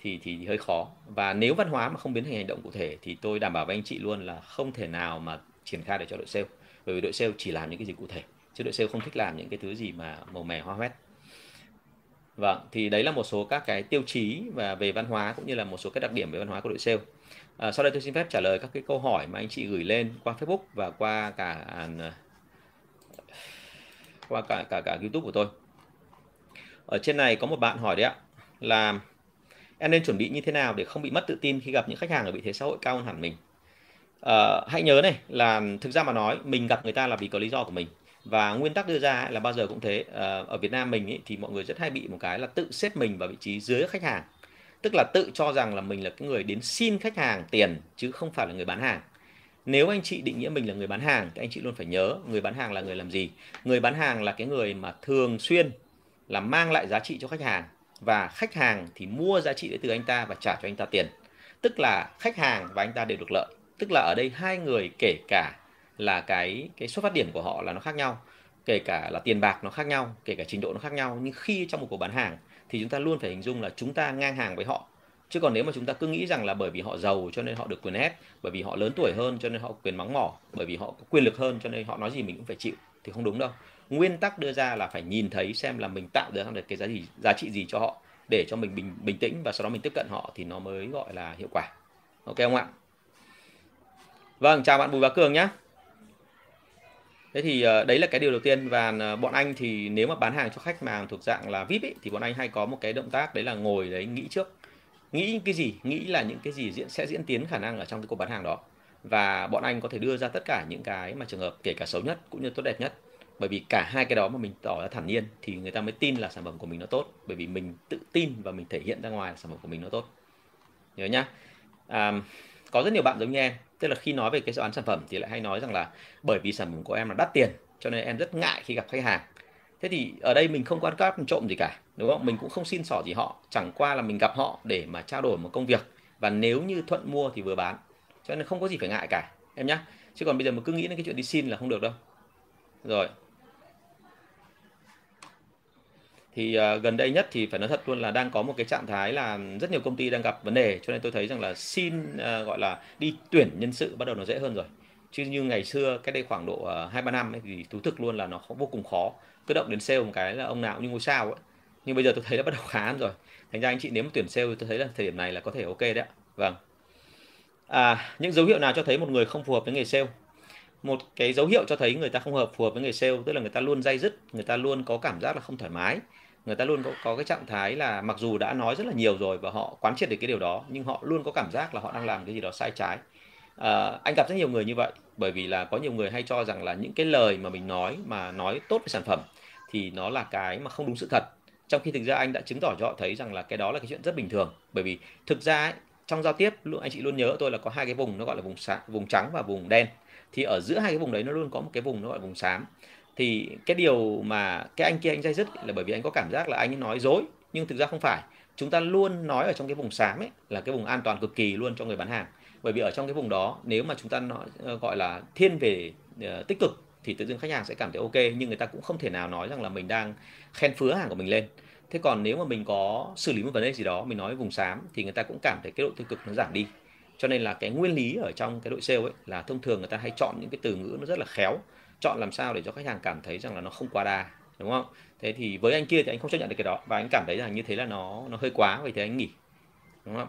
thì thì hơi khó. Và nếu văn hóa mà không biến thành hành động cụ thể thì tôi đảm bảo với anh chị luôn là không thể nào mà triển khai được cho đội sale. Bởi vì đội sale chỉ làm những cái gì cụ thể chứ đội sale không thích làm những cái thứ gì mà màu mè hoa hoét vâng thì đấy là một số các cái tiêu chí và về văn hóa cũng như là một số các đặc điểm về văn hóa của đội sale. À, sau đây tôi xin phép trả lời các cái câu hỏi mà anh chị gửi lên qua Facebook và qua cả qua cả cả cả YouTube của tôi. Ở trên này có một bạn hỏi đấy ạ là em nên chuẩn bị như thế nào để không bị mất tự tin khi gặp những khách hàng ở vị thế xã hội cao hơn hẳn mình? À, hãy nhớ này là thực ra mà nói mình gặp người ta là vì có lý do của mình và nguyên tắc đưa ra là bao giờ cũng thế. Ờ, ở Việt Nam mình ấy, thì mọi người rất hay bị một cái là tự xếp mình vào vị trí dưới khách hàng. Tức là tự cho rằng là mình là cái người đến xin khách hàng tiền chứ không phải là người bán hàng. Nếu anh chị định nghĩa mình là người bán hàng thì anh chị luôn phải nhớ người bán hàng là người làm gì. Người bán hàng là cái người mà thường xuyên là mang lại giá trị cho khách hàng. Và khách hàng thì mua giá trị đấy từ anh ta và trả cho anh ta tiền. Tức là khách hàng và anh ta đều được lợi. Tức là ở đây hai người kể cả là cái cái xuất phát điểm của họ là nó khác nhau, kể cả là tiền bạc nó khác nhau, kể cả trình độ nó khác nhau. Nhưng khi trong một cuộc bán hàng thì chúng ta luôn phải hình dung là chúng ta ngang hàng với họ. Chứ còn nếu mà chúng ta cứ nghĩ rằng là bởi vì họ giàu cho nên họ được quyền ép, bởi vì họ lớn tuổi hơn cho nên họ quyền mắng mỏ, bởi vì họ có quyền lực hơn cho nên họ nói gì mình cũng phải chịu, thì không đúng đâu. Nguyên tắc đưa ra là phải nhìn thấy xem là mình tạo được cái giá gì, giá trị gì cho họ để cho mình bình bình tĩnh và sau đó mình tiếp cận họ thì nó mới gọi là hiệu quả. Ok không ạ? Vâng chào bạn bùi bá cường nhé thế thì ờ, đấy là cái điều đầu tiên. Và ờ, bọn anh thì nếu mà bán hàng cho khách mà thuộc dạng là vip ấy, thì bọn anh hay có một cái động tác đấy là ngồi đấy nghĩ trước. Nghĩ cái gì? Nghĩ là những cái gì diễn sẽ diễn tiến khả năng ở trong cái cuộc bán hàng đó. Và bọn anh có thể đưa ra tất cả những cái mà trường hợp kể cả xấu nhất cũng như tốt đẹp nhất. Bởi vì cả hai cái đó mà mình tỏ ra thản nhiên thì người ta mới tin là sản phẩm của mình nó tốt. Bởi vì mình tự tin và mình thể hiện ra ngoài là sản phẩm của mình nó tốt. Nhớ nhá. À, có rất nhiều bạn giống như em tức là khi nói về cái dự án sản phẩm thì lại hay nói rằng là bởi vì sản phẩm của em là đắt tiền, cho nên em rất ngại khi gặp khách hàng. Thế thì ở đây mình không quan cắp trộm gì cả, đúng không? Mình cũng không xin xỏ gì họ, chẳng qua là mình gặp họ để mà trao đổi một công việc. Và nếu như thuận mua thì vừa bán, cho nên không có gì phải ngại cả, em nhé chứ còn bây giờ mà cứ nghĩ đến cái chuyện đi xin là không được đâu. Rồi thì uh, gần đây nhất thì phải nói thật luôn là đang có một cái trạng thái là rất nhiều công ty đang gặp vấn đề. Cho nên tôi thấy rằng là xin uh, gọi là đi tuyển nhân sự bắt đầu nó dễ hơn rồi. Chứ như ngày xưa cách đây khoảng độ hai hai ba năm ấy, thì thú thực luôn là nó vô cùng khó. Cứ động đến sale một cái là ông nào cũng như ngôi sao ấy. Nhưng bây giờ tôi thấy đã bắt đầu khá hơn rồi. Thành ra anh chị nếu mà tuyển sale tôi thấy là thời điểm này là có thể ok đấy ạ. Vâng. À, những dấu hiệu nào cho thấy một người không phù hợp với nghề sale? Một cái dấu hiệu cho thấy người ta không hợp phù hợp với nghề sale tức là người ta luôn dây dứt người ta luôn có cảm giác là không thoải mái người ta luôn có, có cái trạng thái là mặc dù đã nói rất là nhiều rồi và họ quán triệt được cái điều đó nhưng họ luôn có cảm giác là họ đang làm cái gì đó sai trái. À, anh gặp rất nhiều người như vậy bởi vì là có nhiều người hay cho rằng là những cái lời mà mình nói mà nói tốt về sản phẩm thì nó là cái mà không đúng sự thật. Trong khi thực ra anh đã chứng tỏ cho họ thấy rằng là cái đó là cái chuyện rất bình thường. Bởi vì thực ra ấy, trong giao tiếp luôn anh chị luôn nhớ tôi là có hai cái vùng nó gọi là vùng sáng, vùng trắng và vùng đen. Thì ở giữa hai cái vùng đấy nó luôn có một cái vùng nó gọi là vùng xám thì cái điều mà cái anh kia anh dây dứt là bởi vì anh có cảm giác là anh nói dối nhưng thực ra không phải. Chúng ta luôn nói ở trong cái vùng xám ấy là cái vùng an toàn cực kỳ luôn cho người bán hàng. Bởi vì ở trong cái vùng đó nếu mà chúng ta nói ờ, gọi là thiên về uh, tích cực thì tự dưng khách hàng sẽ cảm thấy ok nhưng người ta cũng không thể nào nói rằng là mình đang khen phứa hàng của mình lên. Thế còn nếu mà mình có xử lý một vấn đề gì đó mình nói vùng xám thì người ta cũng cảm thấy cái độ tiêu cực nó giảm đi. Cho nên là cái nguyên lý ở trong cái đội sale ấy là thông thường người ta hay chọn những cái từ ngữ nó rất là khéo chọn làm sao để cho khách hàng cảm thấy rằng là nó không quá đà đúng không? Thế thì với anh kia thì anh không chấp nhận được cái đó và anh cảm thấy rằng như thế là nó nó hơi quá vậy thì anh nghỉ, đúng không?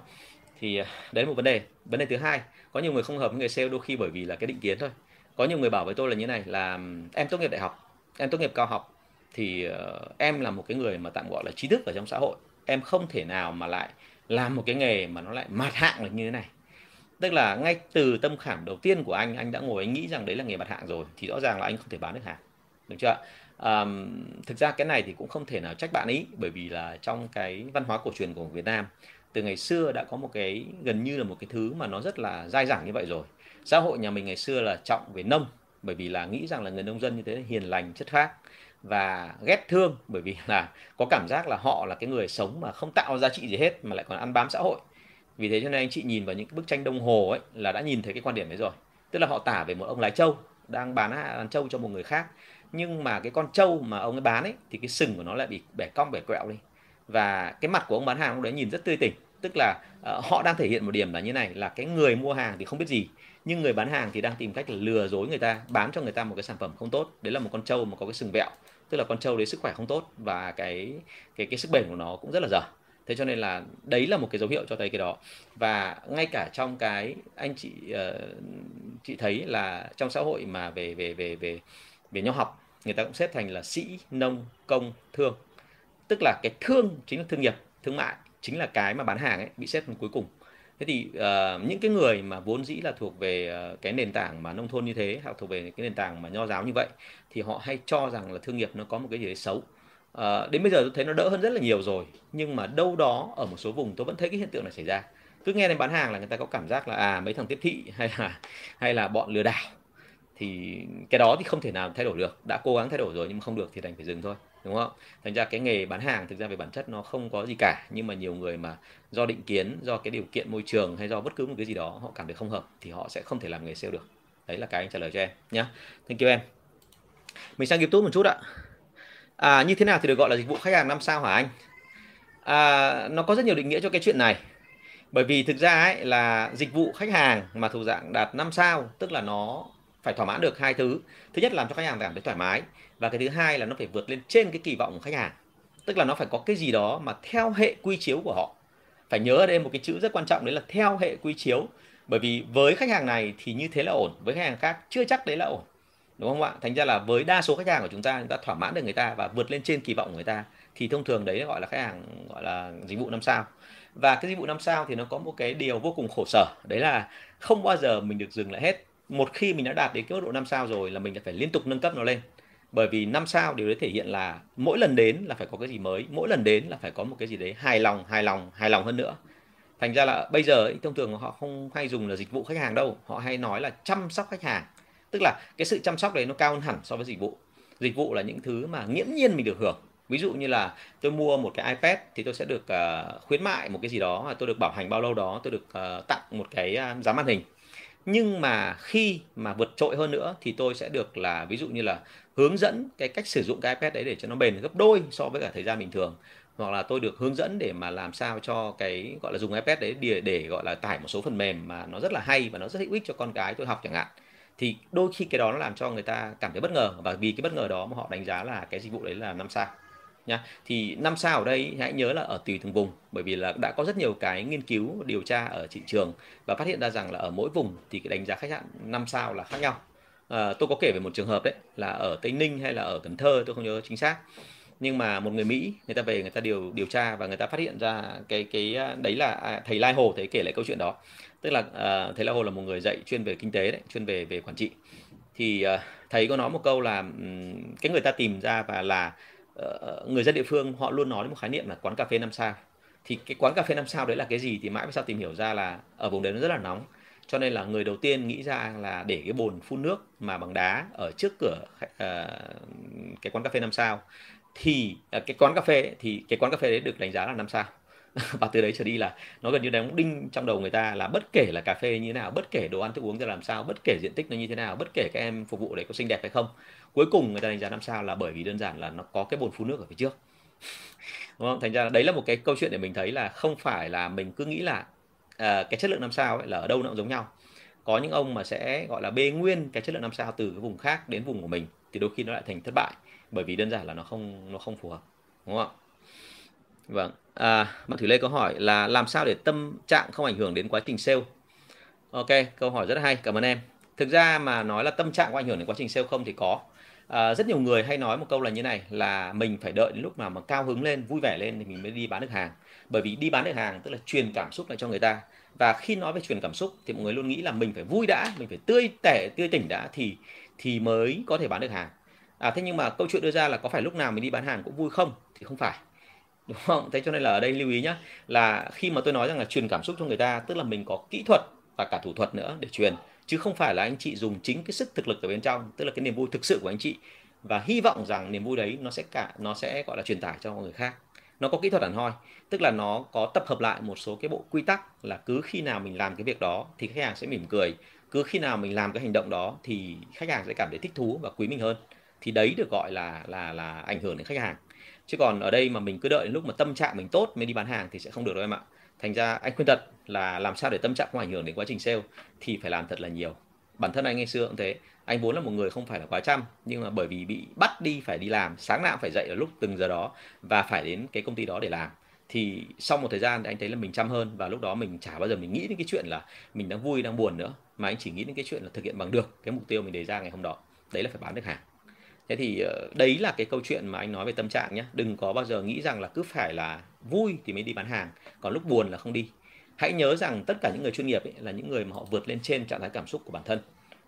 Thì à, đấy là một vấn đề. Vấn đề thứ hai, có nhiều người không hợp với người sale đôi khi bởi vì là cái định kiến thôi. Có nhiều người bảo với tôi là như này, là em tốt nghiệp đại học, em tốt nghiệp cao học thì ờ, em là một cái người mà tạm gọi là trí thức ở trong xã hội. Em không thể nào mà lại làm một cái nghề mà nó lại mạt hạng là như thế này tức là ngay từ tâm khảm đầu tiên của anh anh đã ngồi anh nghĩ rằng đấy là nghề mặt hàng rồi thì rõ ràng là anh không thể bán được hàng. Được chưa um, thực ra cái này thì cũng không thể nào trách bạn ấy bởi vì là trong cái văn hóa cổ truyền của Việt Nam từ ngày xưa đã có một cái gần như là một cái thứ mà nó rất là dai dẳng như vậy rồi. Xã hội nhà mình ngày xưa là trọng về nông bởi vì là nghĩ rằng là người nông dân như thế là hiền lành chất phác và ghét thương bởi vì là có cảm giác là họ là cái người sống mà không tạo giá trị gì hết mà lại còn ăn bám xã hội vì thế cho nên anh chị nhìn vào những bức tranh đồng hồ ấy là đã nhìn thấy cái quan điểm đấy rồi. Tức là họ tả về một ông lái trâu đang bán đàn trâu cho một người khác nhưng mà cái con trâu mà ông ấy bán ấy thì cái sừng của nó lại bị bẻ cong bẻ quẹo đi. Và cái mặt của ông bán hàng lúc đấy nhìn rất tươi tỉnh. Tức là uh, họ đang thể hiện một điểm là như này là cái người mua hàng thì không biết gì nhưng người bán hàng thì đang tìm cách là lừa dối người ta bán cho người ta một cái sản phẩm không tốt. Đấy là một con trâu mà có cái sừng vẹo tức là con trâu đấy sức khỏe không tốt và cái cái cái sức bền của nó cũng rất là dở thế cho nên là đấy là một cái dấu hiệu cho thấy cái đó. Và ngay cả trong cái anh chị uh, chị thấy là trong xã hội mà về về về về về nho học người ta cũng xếp thành là sĩ nông công thương. Tức là cái thương chính là thương nghiệp thương mại chính là cái mà bán hàng ấy bị xếp cuối cùng. Thế thì uh, những cái người mà vốn dĩ là thuộc về uh, cái nền tảng mà nông thôn như thế hoặc thuộc về cái nền tảng mà nho giáo như vậy thì họ hay cho rằng là thương nghiệp nó có một cái gì đấy xấu à, đến bây giờ tôi thấy nó đỡ hơn rất là nhiều rồi. Nhưng mà đâu đó ở một số vùng tôi vẫn thấy cái hiện tượng này xảy ra. Cứ nghe đến bán hàng là người ta có cảm giác là à mấy thằng tiếp thị <laughs> hay là hay là bọn lừa đảo. Thì cái đó thì không thể nào thay đổi được. Đã cố gắng thay đổi rồi nhưng mà không được thì đành phải dừng thôi đúng không? Thành ra cái nghề bán hàng thực ra về bản chất nó không có gì cả. Nhưng mà nhiều người mà do định kiến do cái điều kiện môi trường hay do bất cứ một cái gì đó họ cảm thấy không hợp thì họ sẽ không thể làm nghề sale được. Đấy là cái anh trả lời cho em nhé thank you em. Mình sang YouTube một chút ạ à, như thế nào thì được gọi là dịch vụ khách hàng năm sao hả anh? À, nó có rất nhiều định nghĩa cho cái chuyện này. Bởi vì thực ra ấy là dịch vụ khách hàng mà thuộc dạng đạt 5 sao tức là nó phải thỏa mãn được hai thứ. Thứ nhất làm cho khách hàng cảm thấy thoải mái và cái thứ hai là nó phải vượt lên trên cái kỳ vọng của khách hàng. Tức là nó phải có cái gì đó mà theo hệ quy chiếu của họ. Phải nhớ ở đây một cái chữ rất quan trọng đấy là theo hệ quy chiếu. Bởi vì với khách hàng này thì như thế là ổn với khách hàng khác chưa chắc đấy là ổn đúng không ạ? Thành ra là với đa số khách hàng của chúng ta chúng ta thỏa mãn được người ta và vượt lên trên kỳ vọng của người ta thì thông thường đấy gọi là khách hàng gọi là dịch vụ năm sao. Và cái dịch vụ năm sao thì nó có một cái điều vô cùng khổ sở đấy là không bao giờ mình được dừng lại hết. Một khi mình đã đạt đến cái mức độ năm sao rồi là mình phải liên tục nâng cấp nó lên. Bởi vì năm sao điều đấy thể hiện là mỗi lần đến là phải có cái gì mới mỗi lần đến là phải có một cái gì đấy hài lòng hài lòng hài lòng hơn nữa. Thành ra là bây giờ ấy, thông thường họ không hay dùng là dịch vụ khách hàng đâu họ hay nói là chăm sóc khách hàng tức là cái sự chăm sóc đấy nó cao hơn hẳn so với dịch vụ. Dịch vụ là những thứ mà nghiễm nhiên mình được hưởng. Ví dụ như là tôi mua một cái iPad thì tôi sẽ được uh, khuyến mại một cái gì đó tôi được bảo hành bao lâu đó tôi được uh, tặng một cái ờ, uh, giá màn hình. Nhưng mà khi mà vượt trội hơn nữa thì tôi sẽ được là ví dụ như là hướng dẫn cái cách sử dụng cái iPad đấy để cho nó bền gấp đôi so với cả thời gian bình thường. Hoặc là tôi được hướng dẫn để mà làm sao cho cái gọi là dùng iPad đấy để, để gọi là tải một số phần mềm mà nó rất là hay và nó rất hữu ích cho con cái tôi học chẳng hạn thì đôi khi cái đó nó làm cho người ta cảm thấy bất ngờ và vì cái bất ngờ đó mà họ đánh giá là cái dịch vụ đấy là năm sao nha thì năm sao ở đây hãy nhớ là ở tùy từng vùng bởi vì là đã có rất nhiều cái nghiên cứu điều tra ở thị trường và phát hiện ra rằng là ở mỗi vùng thì cái đánh giá khách sạn năm sao là khác nhau. À, tôi có kể về một trường hợp đấy là ở tây ninh hay là ở cần thơ tôi không nhớ chính xác. Nhưng mà một người mỹ người ta về người ta điều điều tra và người ta phát hiện ra cái cái à, đấy là à, thầy lai hồ thầy kể lại câu chuyện đó tức là à, uh, thầy La hồ là một người dạy chuyên về kinh tế đấy chuyên về về quản trị. Thì uh, thầy có nói một câu là um, cái người ta tìm ra và là uh, người dân địa phương họ luôn nói đến một khái niệm là quán cà phê năm sao. Thì cái quán cà phê năm sao đấy là cái gì thì mãi sau tìm hiểu ra là ở vùng đấy nó rất là nóng. Cho nên là người đầu tiên nghĩ ra là để cái bồn phun nước mà bằng đá ở trước cửa uh, cái quán cà phê năm sao. Thì uh, cái quán cà phê ấy, thì cái quán cà phê đấy được đánh giá là năm sao. <laughs> và từ đấy trở đi là nó gần như đóng đinh trong đầu người ta là bất kể là cà phê như thế nào bất kể đồ ăn thức uống ra làm sao bất kể diện tích nó như thế nào bất kể các em phục vụ đấy có xinh đẹp hay không cuối cùng người ta đánh giá năm sao là bởi vì đơn giản là nó có cái bồn phun nước ở phía trước. <laughs> Đúng không? Thành ra đấy là một cái câu chuyện để mình thấy là không phải là mình cứ nghĩ là uh, cái chất lượng năm sao ấy là ở đâu nó cũng giống nhau. Có những ông mà sẽ gọi là bê nguyên cái chất lượng năm sao từ cái vùng khác đến vùng của mình thì đôi khi nó lại thành thất bại bởi vì đơn giản là nó không nó không phù hợp. Đúng không ạ? Vâng à, bạn thủy lê có hỏi là làm sao để tâm trạng không ảnh hưởng đến quá trình sale? Ok câu hỏi rất hay cảm ơn em. Thực ra mà nói là tâm trạng có ảnh hưởng đến quá trình sale không thì có. À, rất nhiều người hay nói một câu là như này là mình phải đợi đến lúc nào mà cao hứng lên vui vẻ lên thì mình mới đi bán được hàng. Bởi vì đi bán được hàng tức là truyền cảm xúc lại cho người ta. Và khi nói về truyền cảm xúc thì mọi người luôn nghĩ là mình phải vui đã mình phải tươi tẻ tươi tỉnh đã thì thì mới có thể bán được hàng. À thế nhưng mà câu chuyện đưa ra là có phải lúc nào mình đi bán hàng cũng vui không? Thì không phải đúng không? Thế cho nên là ở đây lưu ý nhé là khi mà tôi nói rằng là truyền cảm xúc cho người ta, tức là mình có kỹ thuật và cả thủ thuật nữa để truyền, chứ không phải là anh chị dùng chính cái sức thực lực ở bên trong, tức là cái niềm vui thực sự của anh chị. Và hy vọng rằng niềm vui đấy nó sẽ cả, nó sẽ, gọi là, truyền tải cho người khác. Nó có kỹ thuật hẳn hoi, tức là nó có tập hợp lại một số cái bộ quy tắc là cứ khi nào mình làm cái việc đó thì khách hàng sẽ mỉm cười, cứ khi nào mình làm cái hành động đó thì khách hàng sẽ cảm thấy thích thú và quý mình hơn. Thì đấy được gọi là là là ảnh hưởng đến khách hàng chứ còn ở đây mà mình cứ đợi đến lúc mà tâm trạng mình tốt mới đi bán hàng thì sẽ không được đâu em ạ. Thành ra anh khuyên thật là làm sao để tâm trạng không ảnh hưởng đến quá trình sale thì phải làm thật là nhiều. Bản thân anh ngày xưa cũng thế. Anh vốn là một người không phải là quá chăm, nhưng mà bởi vì bị bắt đi phải đi làm, sáng nào phải dậy ở lúc từng giờ đó và phải đến cái công ty đó để làm. Thì sau một thời gian thì anh thấy là mình chăm hơn và lúc đó mình chả bao giờ mình nghĩ đến cái chuyện là mình đang vui, đang buồn nữa, mà anh chỉ nghĩ đến cái chuyện là thực hiện bằng được cái mục tiêu mình đề ra ngày hôm đó. Đấy là phải bán được hàng thế thì ờ, đấy là cái câu chuyện mà anh nói về tâm trạng nhé đừng có bao giờ nghĩ rằng là cứ phải là vui thì mới đi bán hàng, còn lúc buồn là không đi. Hãy nhớ rằng tất cả những người chuyên nghiệp ấy là những người mà họ vượt lên trên trạng thái cảm xúc của bản thân.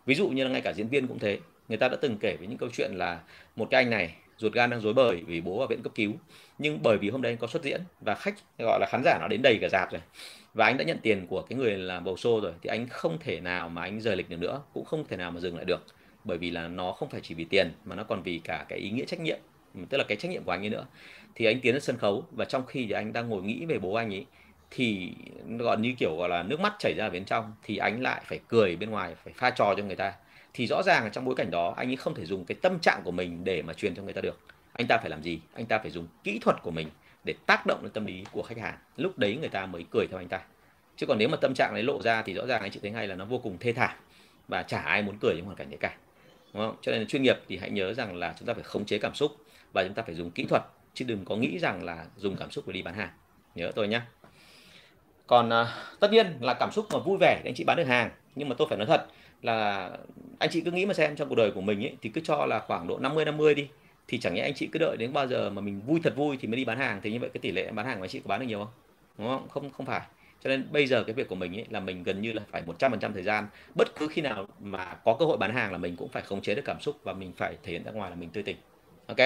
Ví dụ như là ngay cả diễn viên cũng thế, người ta đã từng kể với những câu chuyện là một cái anh này ruột gan đang rối bời vì bố vào viện cấp cứu, nhưng bởi vì hôm đấy anh có xuất diễn và khách gọi là khán giả nó đến đầy cả dạp rồi, và anh đã nhận tiền của cái người làm bầu xô rồi, thì anh không thể nào mà anh rời lịch được nữa, cũng không thể nào mà dừng lại được bởi vì là nó không phải chỉ vì tiền, mà nó còn vì cả cái ý nghĩa trách nhiệm, tức là cái trách nhiệm của anh ấy nữa. Thì anh tiến lên sân khấu và trong khi thì anh đang ngồi nghĩ về bố anh ấy, thì gọi như kiểu gọi là nước mắt chảy ra bên trong, thì anh lại phải cười bên ngoài, phải pha trò cho người ta. Thì rõ ràng trong bối cảnh đó, anh ấy không thể dùng cái tâm trạng của mình để mà truyền cho người ta được. Anh ta phải làm gì? Anh ta phải dùng kỹ thuật của mình để tác động lên tâm lý của khách hàng. Lúc đấy người ta mới cười theo anh ta. Chứ còn nếu mà tâm trạng đấy lộ ra thì rõ ràng anh chị thấy ngay là nó vô cùng thê thảm và chả ai muốn cười trong hoàn cảnh đấy cả đúng không? cho nên là chuyên nghiệp thì hãy nhớ rằng là chúng ta phải khống chế cảm xúc và chúng ta phải dùng kỹ thuật chứ đừng có nghĩ rằng là dùng cảm xúc để đi bán hàng. Nhớ tôi nhé còn uh, tất nhiên là cảm xúc mà vui vẻ thì anh chị bán được hàng nhưng mà tôi phải nói thật là anh chị cứ nghĩ mà xem trong cuộc đời của mình ấy thì cứ cho là khoảng độ 50 50 đi thì chẳng nhẽ anh chị cứ đợi đến bao giờ mà mình vui thật vui thì mới đi bán hàng thì như vậy cái tỷ lệ bán hàng của anh chị có bán được nhiều không? Đúng không? Không không phải cho nên bây giờ cái việc của mình ấy là mình gần như là phải 100% thời gian. Bất cứ khi nào mà có cơ hội bán hàng là mình cũng phải khống chế được cảm xúc và mình phải thể hiện ra ngoài là mình tươi tỉnh. Ok?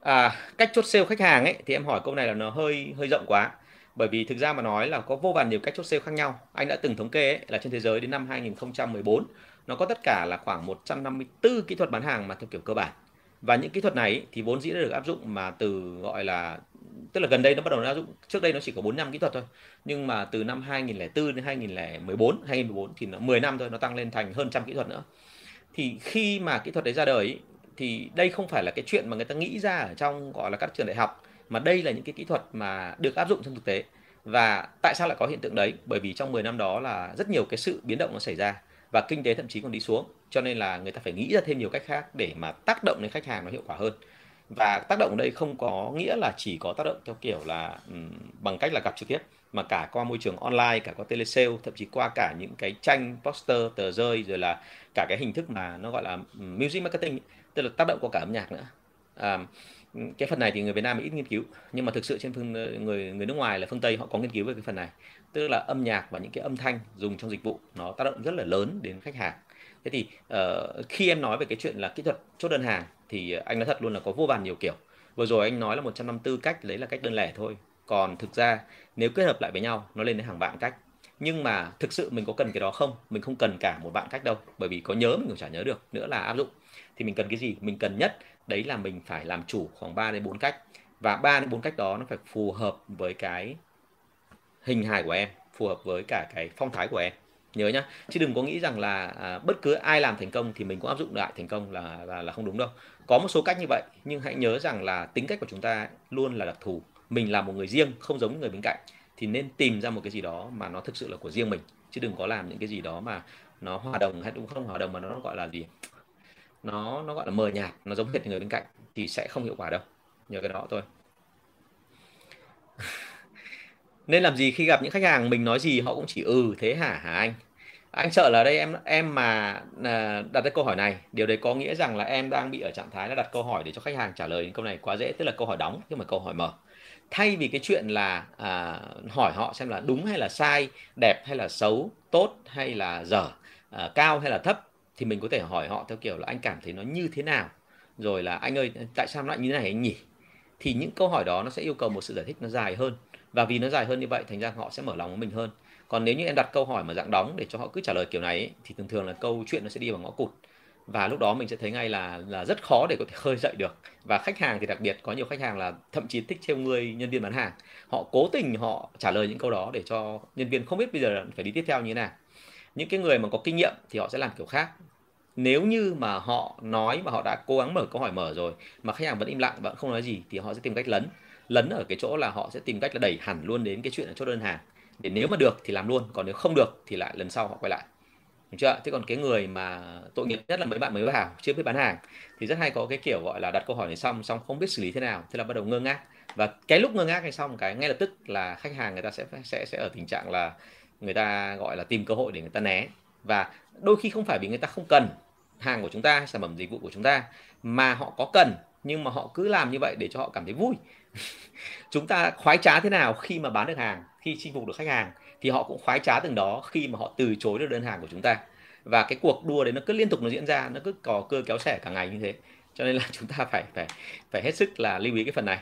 À, cách chốt sale khách hàng ấy thì em hỏi câu này là nó hơi hơi rộng quá. Bởi vì thực ra mà nói là có vô vàn nhiều cách chốt sale khác nhau. Anh đã từng thống kê ấy, là trên thế giới đến năm 2014 nó có tất cả là khoảng 154 kỹ thuật bán hàng mà theo kiểu cơ bản và những kỹ thuật này thì vốn dĩ đã được áp dụng mà từ, gọi là, tức là gần đây nó bắt đầu áp dụng, trước đây nó chỉ có 45 kỹ thuật thôi. Nhưng mà từ năm 2004 đến 2014 2014 thì nó 10 năm thôi, nó tăng lên thành hơn trăm kỹ thuật nữa. Thì khi mà kỹ thuật đấy ra đời, thì đây không phải là cái chuyện mà người ta nghĩ ra ở trong, gọi là, các trường đại học, mà đây là những cái kỹ thuật mà được áp dụng trong thực tế. Và tại sao lại có hiện tượng đấy? Bởi vì trong 10 năm đó là rất nhiều cái sự biến động nó xảy ra và kinh tế thậm chí còn đi xuống. Cho nên là người ta phải nghĩ ra thêm nhiều cách khác để mà tác động đến khách hàng nó hiệu quả hơn. Và tác động ở đây không có nghĩa là chỉ có tác động theo kiểu là um, bằng cách là gặp trực tiếp mà cả qua môi trường online cả qua telesale thậm chí qua cả những cái tranh poster tờ rơi rồi là cả cái hình thức mà nó gọi là music marketing tức là tác động qua cả âm nhạc nữa. Um, cái phần này thì người Việt Nam ít nghiên cứu nhưng mà thực sự trên phương ờ, người người nước ngoài là phương Tây họ có nghiên cứu về cái phần này. Tức là âm nhạc và những cái âm thanh dùng trong dịch vụ nó tác động rất là lớn đến khách hàng. Thế thì uh, khi em nói về cái chuyện là kỹ thuật chốt đơn hàng thì anh nói thật luôn là có vô vàn nhiều kiểu. Vừa rồi anh nói là 154 cách đấy là cách đơn lẻ thôi. Còn thực ra nếu kết hợp lại với nhau nó lên đến hàng vạn cách. Nhưng mà thực sự mình có cần cái đó không? Mình không cần cả một vạn cách đâu bởi vì có nhớ mình cũng chả nhớ được nữa là áp dụng. Thì mình cần cái gì? Mình cần nhất đấy là mình phải làm chủ khoảng 3 đến 4 cách. Và 3 đến 4 cách đó nó phải phù hợp với cái hình hài của em phù hợp với cả cái phong thái của em. Nhớ nhá chứ đừng có nghĩ rằng là à, bất cứ ai làm thành công thì mình cũng áp dụng lại thành công là là là không đúng đâu. Có một số cách như vậy nhưng hãy nhớ rằng là tính cách của chúng ta luôn là đặc thù. Mình là một người riêng không giống người bên cạnh. Thì nên tìm ra một cái gì đó mà nó thực sự là của riêng mình chứ đừng có làm những cái gì đó mà nó hòa đồng hay đúng không hòa đồng mà nó gọi là gì? Nó nó gọi là mờ nhạt nó giống hệt người bên cạnh thì sẽ không hiệu quả đâu. Nhờ cái đó thôi. <laughs> Nên làm gì khi gặp những khách hàng mình nói gì họ cũng chỉ ừ thế hả hả anh? Anh sợ là đây em em mà à, đặt cái câu hỏi này điều đấy có nghĩa rằng là em đang bị ở trạng thái là đặt câu hỏi để cho khách hàng trả lời câu này quá dễ tức là câu hỏi đóng nhưng mà câu hỏi mở. Thay vì cái chuyện là à, hỏi họ xem là đúng hay là sai đẹp hay là xấu tốt hay là dở à, cao hay là thấp thì mình có thể hỏi họ theo kiểu là anh cảm thấy nó như thế nào? Rồi là anh ơi tại sao lại như thế này anh nhỉ? Thì những câu hỏi đó nó sẽ yêu cầu một sự giải thích nó dài hơn. Và vì nó dài hơn như vậy thành ra họ sẽ mở lòng với mình hơn. Còn nếu như em đặt câu hỏi mà dạng đóng để cho họ cứ trả lời kiểu này ấy, thì thường thường là câu chuyện nó sẽ đi vào ngõ cụt. Và lúc đó mình sẽ thấy ngay là là rất khó để có thể <laughs> khơi dậy được. Và khách hàng thì đặc biệt có nhiều khách hàng là thậm chí thích trêu người nhân viên bán hàng. Họ cố tình họ trả lời những câu đó để cho nhân viên không biết bây giờ phải đi tiếp theo như thế nào những cái người mà có kinh nghiệm thì họ sẽ làm kiểu khác. Nếu như mà họ nói mà họ đã cố gắng mở câu hỏi mở rồi mà khách hàng vẫn im lặng, vẫn không nói gì thì họ sẽ tìm cách lấn. Lấn ở cái chỗ là họ sẽ tìm cách là đẩy hẳn luôn đến cái chuyện ở chốt đơn hàng. Để nếu mà được thì làm luôn, còn nếu không được thì lại lần sau họ quay lại. Đúng chưa? Thế còn cái người mà tội nghiệp nhất là mấy bạn mới vào chưa biết bán hàng thì rất hay có cái kiểu gọi là đặt câu hỏi này xong xong không biết xử lý thế nào, thế là bắt đầu ngơ ngác. Và cái lúc ngơ ngác hay xong, cái ngay lập tức là khách hàng người ta sẽ sẽ sẽ ở tình trạng là người ta gọi là tìm cơ hội để người ta né. Và đôi khi không phải vì người ta không cần hàng của chúng ta sản phẩm dịch vụ của chúng ta, mà họ có cần, nhưng mà họ cứ làm như vậy để cho họ cảm thấy vui. <laughs> Chúng ta khoái trá thế nào khi mà bán được hàng, khi chinh phục được khách hàng, thì họ cũng khoái trá từng đó khi mà họ từ chối được đơn hàng của chúng ta. Và cái cuộc đua đấy nó cứ liên tục nó diễn ra, nó cứ cò cơ kéo xẻ cả ngày như thế. Cho nên là <laughs> chúng ta phải phải phải hết sức là lưu ý cái phần này.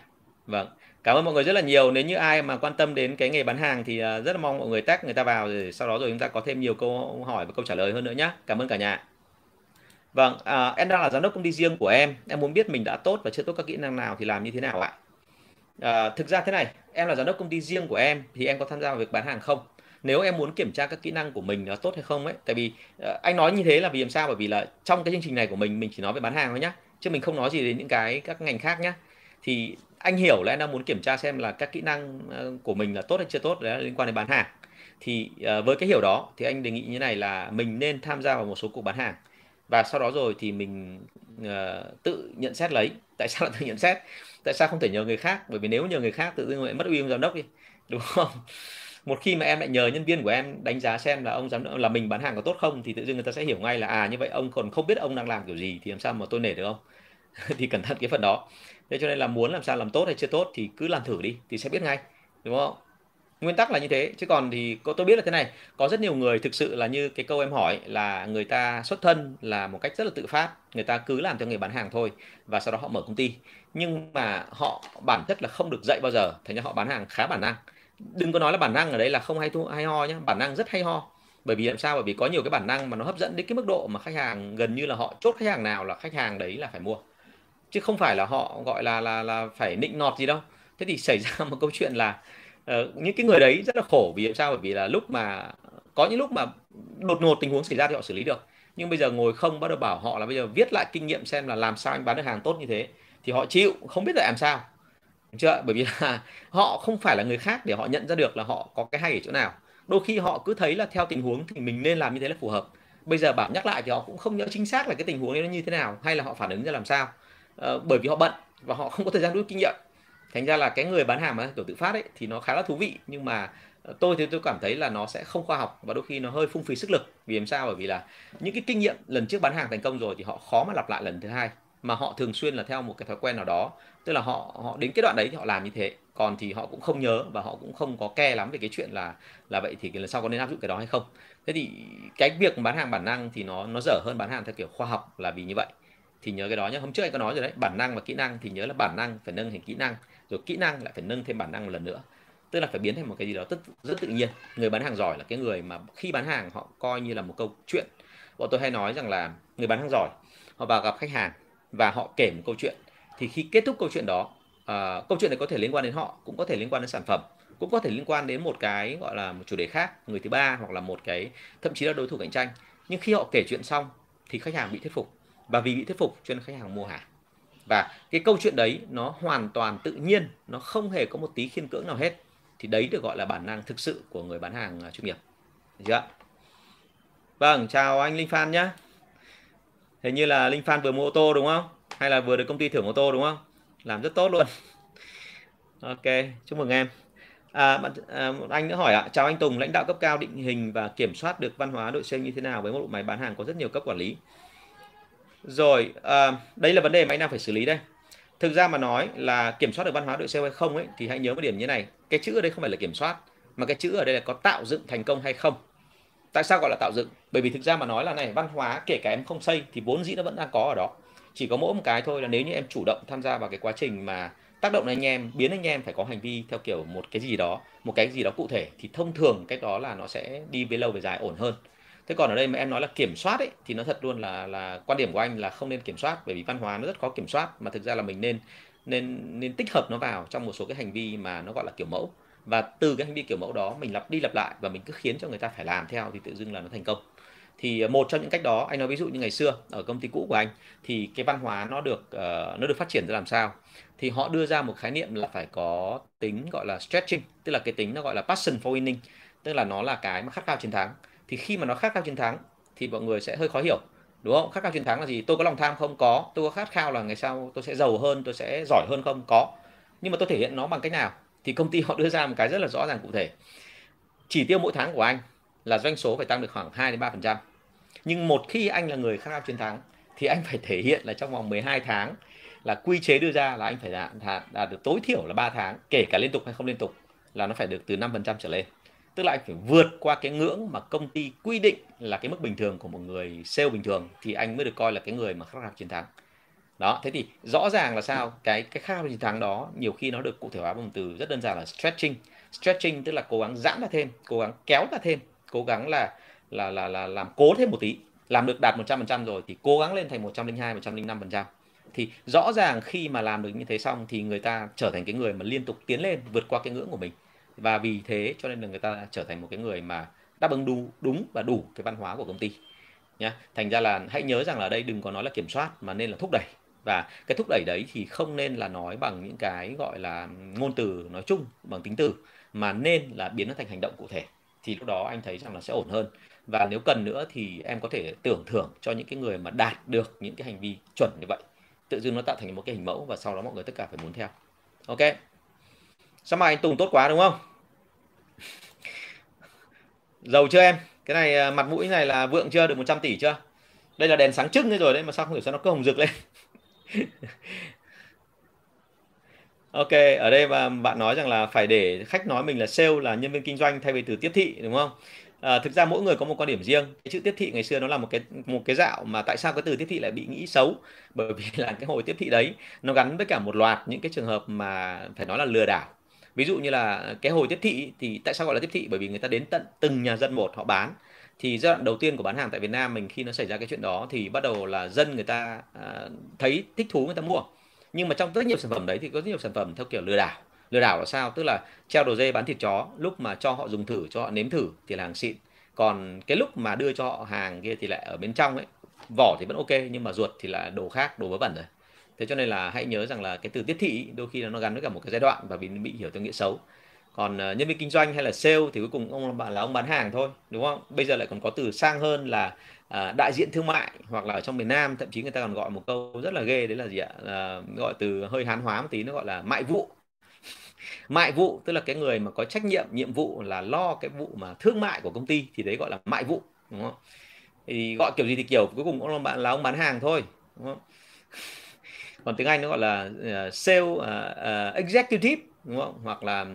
Vâng cảm ơn mọi người rất là nhiều. Nếu như ai mà quan tâm đến cái nghề bán hàng thì à, rất là mong mọi người tag người ta vào rồi sau đó rồi chúng ta có thêm nhiều câu hỏi và câu trả lời hơn nữa nhé cảm ơn cả nhà. Vâng à, em đang là giám đốc công ty riêng của em. Em muốn biết mình đã tốt và chưa tốt các kỹ năng nào thì làm như thế nào ạ? À, thực ra thế này em là giám đốc công ty riêng của em thì em có tham gia vào việc bán hàng không? Nếu em muốn kiểm tra các kỹ năng của mình nó tốt hay không ấy tại vì à, anh nói như thế là vì làm sao? Bởi vì là trong cái chương trình này của mình mình chỉ nói về bán hàng thôi nhá. Chứ mình không nói gì đến những cái các ngành khác nhá. Thì anh hiểu là anh đang muốn kiểm tra xem là các kỹ năng ờ, của mình là tốt hay chưa tốt đấy là liên quan đến bán hàng. Thì uh, với cái hiểu đó thì anh đề nghị như này là mình nên tham gia vào một số cuộc bán hàng. Và sau đó rồi thì mình uh, tự nhận xét lấy. Tại sao lại tự nhận xét? Tại sao không thể nhờ người khác? Bởi vì nếu nhờ người khác tự dưng lại mất uy ông giám đốc đi đúng không? Một khi mà em lại nhờ nhân viên của em đánh giá xem là ông giám đốc là mình bán hàng có tốt không thì tự dưng người ta sẽ hiểu ngay là à như vậy ông còn không biết ông đang làm kiểu gì thì làm sao mà tôi nể được không <laughs> thì cẩn thận cái phần đó thế cho nên là muốn làm sao làm tốt hay chưa tốt thì cứ làm thử đi, thì sẽ biết ngay, đúng không? Nguyên tắc là như thế, chứ còn thì tôi biết là thế này, có rất nhiều người thực sự là như cái câu em hỏi là người ta xuất thân là một cách rất là tự phát, người ta cứ làm theo nghề bán hàng thôi và sau đó họ mở công ty. Nhưng mà họ bản chất là không được dạy bao giờ, thành ra họ bán hàng khá bản năng. Đừng có nói là bản năng ở đây là không hay thu, hay ho nhé bản năng rất hay ho. Bởi vì làm sao? Bởi vì có nhiều cái bản năng mà nó hấp dẫn đến cái mức độ mà khách hàng gần như là họ chốt khách hàng nào là khách hàng đấy là phải mua chứ không phải là họ gọi là là là phải nịnh nọt gì đâu. Thế thì xảy <laughs> ra một câu chuyện là uh, những cái người đấy rất là khổ. Vì sao? Bởi vì là lúc mà có những lúc mà đột ngột tình huống xảy ra thì họ xử lý được. Nhưng bây giờ ngồi không bắt đầu bảo họ là bây giờ viết lại kinh nghiệm xem là làm sao anh bán được hàng tốt như thế. Thì họ chịu không biết là làm sao. Chưa? Bởi vì là <laughs> họ không phải là người khác để họ nhận ra được là họ có cái hay ở chỗ nào. Đôi khi họ cứ thấy là theo tình huống thì mình nên làm như thế là phù hợp. Bây giờ bảo nhắc lại thì họ cũng không nhớ chính xác là cái tình huống ấy nó như thế nào hay là họ phản ứng ra làm sao. Ờ, bởi vì họ bận và họ không có thời gian rút kinh nghiệm. Thành ra là cái người bán hàng mà kiểu tự phát ấy thì nó khá là thú vị, nhưng mà ờ, tôi thì tôi cảm thấy là nó sẽ không khoa học và đôi khi nó hơi phung phí sức lực. Vì làm sao? Bởi vì là những cái kinh nghiệm lần trước bán hàng thành công rồi thì họ khó mà lặp lại lần thứ hai, mà họ thường xuyên là theo một cái thói quen nào đó. Tức là họ họ đến cái đoạn đấy thì họ làm như thế, còn thì họ cũng không nhớ và họ cũng không có ke lắm về cái chuyện là là vậy thì lần sau có nên áp dụng cái đó hay không. Thế thì cái việc bán hàng bản năng thì nó nó dở hơn bán hàng theo kiểu khoa học là vì như vậy thì nhớ cái đó nhé hôm trước anh có nói rồi đấy bản năng và kỹ năng. Thì nhớ là bản năng phải nâng thành kỹ năng rồi kỹ năng lại phải nâng thêm bản năng một lần nữa. Tức là phải biến thành một cái gì đó rất rất tự nhiên. Người bán hàng giỏi là cái người mà khi bán hàng họ coi như là một câu chuyện. Bọn tôi hay nói rằng là người bán hàng giỏi họ vào gặp khách hàng và họ kể một câu chuyện. Thì khi kết thúc câu chuyện đó uh, câu chuyện này có thể liên quan đến họ cũng có thể liên quan đến sản phẩm cũng có thể liên quan đến một cái gọi là một chủ đề khác người thứ ba hoặc là một cái thậm chí là đối thủ cạnh tranh. Nhưng khi họ kể chuyện xong thì khách hàng bị thuyết phục và vì bị thuyết phục cho nên khách hàng mua hàng và cái câu chuyện đấy nó hoàn toàn tự nhiên nó không hề có một tí khiên cưỡng nào hết. Thì đấy được gọi là bản năng thực sự của người bán hàng à, chuyên nghiệp. Được chưa vâng chào anh linh phan nhé hình như là linh phan vừa mua ô tô đúng không? Hay là vừa được công ty thưởng ô tô đúng không? Làm rất tốt luôn. <laughs> Ok chúc mừng em. À, bạn, à, một anh nữa hỏi ạ. Chào anh Tùng lãnh đạo cấp cao định hình và kiểm soát được văn hóa đội sale như thế nào? Với một bộ máy bán hàng có rất nhiều cấp quản lý rồi à, đây là vấn đề mà anh đang phải xử lý đây. Thực ra mà nói là kiểm soát được văn hóa đội sale hay không ấy thì hãy nhớ một điểm như này. Cái chữ ở đây không phải là kiểm soát mà cái chữ ở đây là có tạo dựng thành công hay không. Tại sao gọi là tạo dựng? Bởi vì thực ra mà nói là này văn hóa kể cả em không xây thì vốn dĩ nó vẫn đang có ở đó. Chỉ có mỗi một cái thôi là nếu như em chủ động tham gia vào cái quá trình mà tác động anh em biến anh em phải có hành vi theo kiểu một cái gì đó một cái gì đó cụ thể thì thông thường cách đó là nó sẽ đi về lâu về dài ổn hơn thế còn ở đây mà em nói là kiểm soát ấy thì nó thật luôn là là quan điểm của anh là không nên kiểm soát bởi vì văn hóa nó rất khó kiểm soát mà thực ra là mình nên nên nên tích hợp nó vào trong một số cái hành vi mà nó gọi là kiểu mẫu. Và từ cái hành vi kiểu mẫu đó mình lặp đi lặp lại và mình cứ khiến cho người ta phải làm theo thì tự dưng là nó thành công. Thì ờ, một trong những cách đó anh nói ví dụ như ngày xưa ở công ty cũ của anh thì cái văn hóa nó được uh, nó được phát triển ra làm sao? Thì họ đưa ra một khái niệm là phải có tính gọi là stretching tức là cái tính nó gọi là passion for winning tức là nó là cái mà khát khao chiến thắng thì khi mà nó khát khao chiến thắng thì mọi người sẽ hơi khó hiểu đúng không? Khát khao chiến thắng là gì? Tôi có lòng tham không? Có. Tôi có khát khao là ngày sau tôi sẽ giàu hơn tôi sẽ giỏi hơn không? Có. Nhưng mà tôi thể hiện nó bằng cách nào? Thì công ty họ đưa ra một cái rất là rõ ràng cụ thể. Chỉ tiêu mỗi tháng của anh là doanh số phải tăng được khoảng 2 đến 3 phần trăm. Nhưng một khi anh là người khát khao chiến thắng thì anh phải thể hiện là trong vòng 12 tháng là quy chế đưa ra là anh phải đạt, đạt, đạt được tối thiểu là 3 tháng kể cả liên tục hay không liên tục là nó phải được từ 5% trở lên tức là anh phải vượt qua cái ngưỡng mà công ty quy định là cái mức bình thường của một người sale bình thường thì anh mới được coi là cái người mà khắc khao chiến thắng. Đó, thế thì rõ ràng là sao? Cái cái khắc khao chiến thắng đó nhiều khi nó được cụ thể hóa bằng từ rất đơn giản là stretching. Stretching tức là cố gắng giãn ra thêm, cố gắng kéo ra thêm, cố gắng là là là là làm cố thêm một tí. Làm được đạt 100% rồi thì cố gắng lên thành 102 105% thì rõ ràng khi mà làm được như thế xong thì người ta trở thành cái người mà liên tục tiến lên vượt qua cái ngưỡng của mình và vì thế cho nên là người ta trở thành một cái người mà đáp ứng đủ đúng và đủ cái văn hóa của công ty, nhá. Thành ra là hãy nhớ rằng là đây đừng có nói là kiểm soát mà nên là thúc đẩy. Và cái thúc đẩy đấy thì không nên là nói bằng những cái gọi là ngôn từ nói chung bằng tính từ, mà nên là biến nó thành hành động cụ thể. Thì lúc đó anh thấy rằng là sẽ ổn hơn. Và nếu cần nữa thì em có thể tưởng thưởng cho những cái người mà đạt được những cái hành vi chuẩn như vậy. Tự dưng nó tạo thành một cái hình mẫu và sau đó mọi người tất cả phải muốn theo. Ok? Sao mà anh Tùng tốt quá, đúng không? Giàu chưa em cái này à, mặt mũi này là vượng chưa được 100 tỷ chưa đây là đèn sáng trưng rồi đấy mà sao không hiểu sao nó cứ hồng rực lên <laughs> Ok, ở đây mà bạn nói rằng là phải để khách nói mình là sale là nhân viên kinh doanh thay vì từ tiếp thị đúng không? À, thực ra mỗi người có một quan điểm riêng. Cái chữ tiếp thị ngày xưa nó là một cái một cái dạo mà tại sao cái từ tiếp thị lại bị nghĩ xấu? Bởi vì <laughs> là cái hồi tiếp thị đấy nó gắn với cả một loạt những cái trường hợp mà phải nói là lừa đảo. Ví dụ như là cái hồi tiếp thị thì tại sao gọi là tiếp thị? Bởi vì người ta đến tận từng nhà dân một họ bán. Thì giai đoạn đầu tiên của bán hàng tại Việt Nam mình khi nó xảy ra cái chuyện đó thì bắt đầu là dân người ta à, thấy thích thú người ta mua. Nhưng mà trong rất nhiều sản phẩm đấy thì có rất nhiều sản phẩm theo kiểu lừa đảo. Lừa đảo là sao? Tức là treo đồ dê bán thịt chó, lúc mà cho họ dùng thử, cho họ nếm thử thì là hàng xịn. Còn cái lúc mà đưa cho họ hàng kia thì lại ở bên trong ấy, vỏ thì vẫn ok, nhưng mà ruột thì là đồ khác, đồ vớ vẩn rồi thế cho nên là hãy nhớ rằng là cái từ tiếp thị đôi khi nó gắn với cả một cái giai đoạn và vì bị hiểu theo nghĩa xấu. Còn ờ, nhân viên kinh doanh hay là sale thì cuối cùng ông bạn là ông bán hàng thôi đúng không? Bây giờ lại còn có từ sang hơn là ờ, đại diện thương mại hoặc là ở trong miền Nam thậm chí người ta còn gọi một câu rất là ghê đấy là gì ạ? À, gọi từ hơi hán hóa một tí nó gọi là mại vụ. <laughs> Mại vụ tức là cái người mà có trách nhiệm nhiệm vụ là lo cái vụ mà thương mại của công ty thì đấy gọi là mại vụ đúng không? Thì gọi kiểu gì thì kiểu cuối cùng ông bạn là ông bán hàng thôi đúng không? <laughs> còn tiếng Anh nó gọi là uh, sale uh, uh, executive đúng không? Hoặc là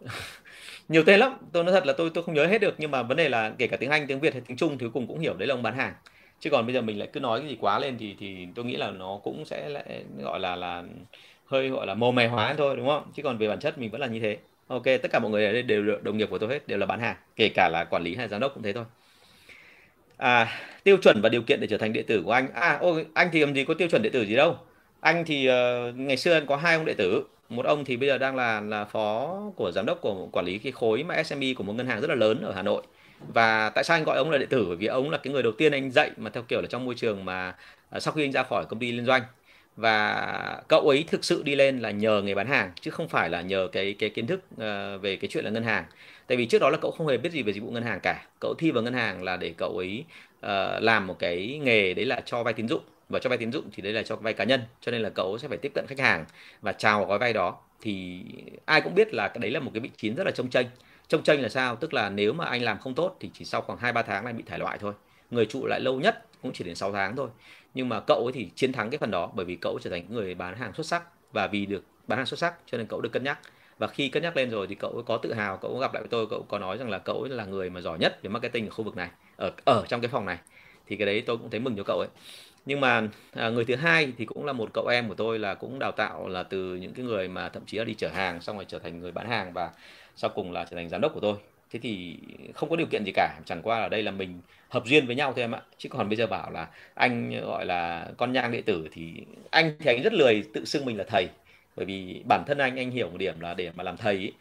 <laughs> nhiều tên lắm. Tôi nói thật là tôi tôi không nhớ hết được nhưng mà vấn đề là kể cả tiếng Anh tiếng Việt hay tiếng Trung thì cùng cũng hiểu đấy là ông bán hàng. Chứ còn bây giờ mình lại cứ nói cái gì quá lên thì thì tôi nghĩ là nó cũng sẽ lại gọi là là hơi gọi là mồ mè hóa thôi đúng không? Chứ còn về bản chất mình vẫn là như thế. Ok tất cả mọi người ở đây đều đồng nghiệp của tôi hết đều là bán hàng kể cả là quản lý hay giám đốc cũng thế thôi. À, tiêu chuẩn và điều kiện để trở thành đệ tử của anh. À ôi anh thì làm gì có tiêu chuẩn đệ tử gì đâu anh thì uh, ngày xưa anh có hai ông đệ tử. Một ông thì bây giờ đang là là phó của giám đốc của quản lý cái khối mà SME của một ngân hàng rất là lớn ở Hà Nội. Và tại sao anh gọi ông là đệ tử? Bởi vì ông là cái người đầu tiên anh dạy mà theo kiểu là trong môi trường mà uh, sau khi anh ra khỏi công ty liên doanh. Và cậu ấy thực sự đi lên là nhờ nghề bán hàng chứ không phải là nhờ cái cái kiến thức uh, về cái chuyện là ngân hàng. Tại vì trước đó là cậu không hề biết gì về dịch vụ ngân hàng cả. Cậu thi vào ngân hàng là để cậu ấy uh, làm một cái nghề đấy là cho vay tín dụng và cho vay tín dụng thì đây là cho vay cá nhân, cho nên là cậu sẽ phải tiếp cận khách hàng và chào vào gói vay đó. Thì ai cũng biết là cái đấy là một cái vị trí rất là trông tranh trông tranh là sao? Tức là nếu mà anh làm không tốt thì chỉ sau khoảng hai ba tháng anh bị thải loại thôi. Người trụ lại lâu nhất cũng chỉ đến 6 tháng thôi. Nhưng mà cậu ấy thì chiến thắng cái phần đó bởi vì cậu trở thành người bán hàng xuất sắc và vì được bán hàng xuất sắc cho nên cậu được cân nhắc. Và khi cân nhắc lên rồi thì cậu có tự hào, cậu gặp lại với tôi, cậu có nói rằng là cậu là người mà giỏi nhất về marketing ở khu vực này, ở ở trong cái phòng này. Thì cái đấy tôi cũng thấy mừng cho cậu ấy nhưng mà à, người thứ hai thì cũng là một cậu em của tôi là cũng đào tạo là từ những cái người mà thậm chí là đi chở hàng xong rồi trở thành người bán hàng và sau cùng là trở thành giám đốc của tôi. Thế thì không có điều kiện gì cả chẳng qua là đây là mình hợp duyên với nhau thôi em ạ. Chứ còn bây giờ bảo là anh gọi là con nhang đệ tử thì anh thì anh rất lười tự xưng mình là thầy. Bởi vì bản thân anh anh hiểu một điểm là để mà làm thầy ý,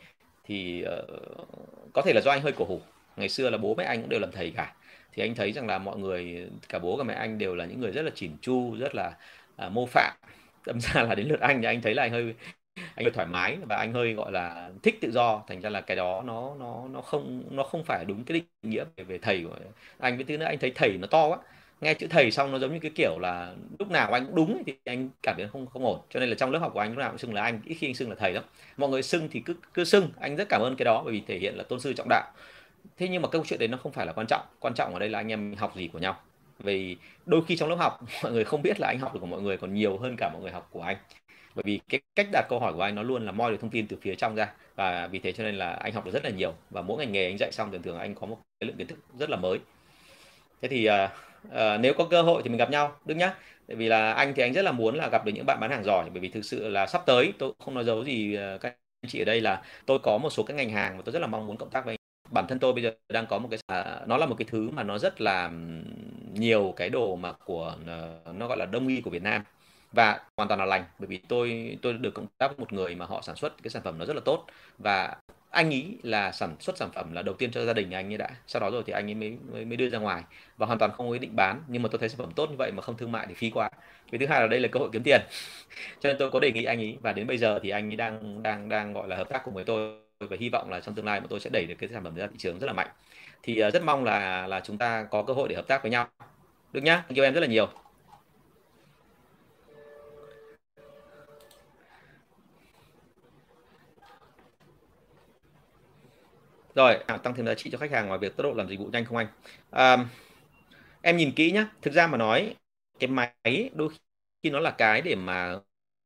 thì uh, có thể là do anh hơi cổ hủ. Ngày xưa là bố mẹ anh cũng đều làm thầy cả thì anh thấy rằng là mọi người cả bố cả mẹ anh đều là những người rất là chỉn chu rất là à, mô phạm. Đâm ra là đến lượt anh thì anh thấy là anh hơi anh hơi thoải mái và anh hơi gọi là thích tự do. Thành ra là cái đó nó nó nó không nó không phải đúng cái định nghĩa về, về thầy của anh. Với thứ nữa anh thấy thầy nó to quá. Nghe chữ thầy xong nó giống như cái kiểu là lúc nào anh cũng đúng thì anh cảm thấy không không ổn. Cho nên là trong lớp học của anh lúc nào cũng xưng là anh ít khi anh xưng là thầy lắm. Mọi người xưng thì cứ cứ xưng. Anh rất cảm ơn cái đó bởi vì thể hiện là tôn sư trọng đạo thế nhưng mà câu chuyện đấy nó không phải là quan trọng. Quan trọng ở đây là anh em học gì của nhau. Vì đôi khi trong lớp học <laughs> mọi người không biết là anh học được của mọi người còn nhiều hơn cả mọi người học của anh. Bởi vì cái cách đặt câu hỏi của anh nó luôn là moi được thông tin từ phía trong ra. Và vì thế cho nên là anh học được rất là nhiều. Và mỗi ngành nghề anh dạy xong thường thường anh có một cái lượng kiến thức rất là mới. Thế thì uh, uh, nếu có cơ hội thì mình gặp nhau đức nhá. Tại vì là anh thì anh rất là muốn là gặp được những bạn bán hàng giỏi. Bởi vì thực sự là sắp tới tôi không nói dấu gì uh, các anh chị ở đây là tôi có một số các ngành hàng mà tôi rất là mong muốn cộng tác với anh bản thân tôi bây giờ đang có một cái à, nó là một cái thứ mà nó rất là nhiều cái đồ mà của ờ, nó gọi là đông y của Việt Nam. Và hoàn toàn là lành bởi vì tôi tôi được cộng tác với một người mà họ sản xuất cái sản phẩm nó rất là tốt. Và anh nghĩ là sản xuất sản phẩm là đầu tiên cho gia đình anh ấy đã. Sau đó rồi thì anh ấy mới mới, mới đưa ra ngoài. Và hoàn toàn không có ý định bán nhưng mà tôi thấy sản phẩm tốt như vậy mà không thương mại thì phí quá. Vì thứ hai là đây là cơ hội kiếm tiền. <laughs> Cho nên tôi có đề nghị anh ấy và đến bây giờ thì anh ấy đang đang đang gọi là hợp tác cùng với tôi và hy vọng là trong tương lai mà tôi sẽ đẩy được cái sản phẩm ra thị trường rất là mạnh. Thì uh, rất mong là là chúng ta có cơ hội để hợp tác với nhau. Được nhá yêu em rất là nhiều. Rồi à, tăng thêm giá trị cho khách hàng ngoài việc tốc độ làm dịch vụ nhanh không anh? À, em nhìn kỹ nhá thực ra mà nói cái máy đôi khi nó là cái để mà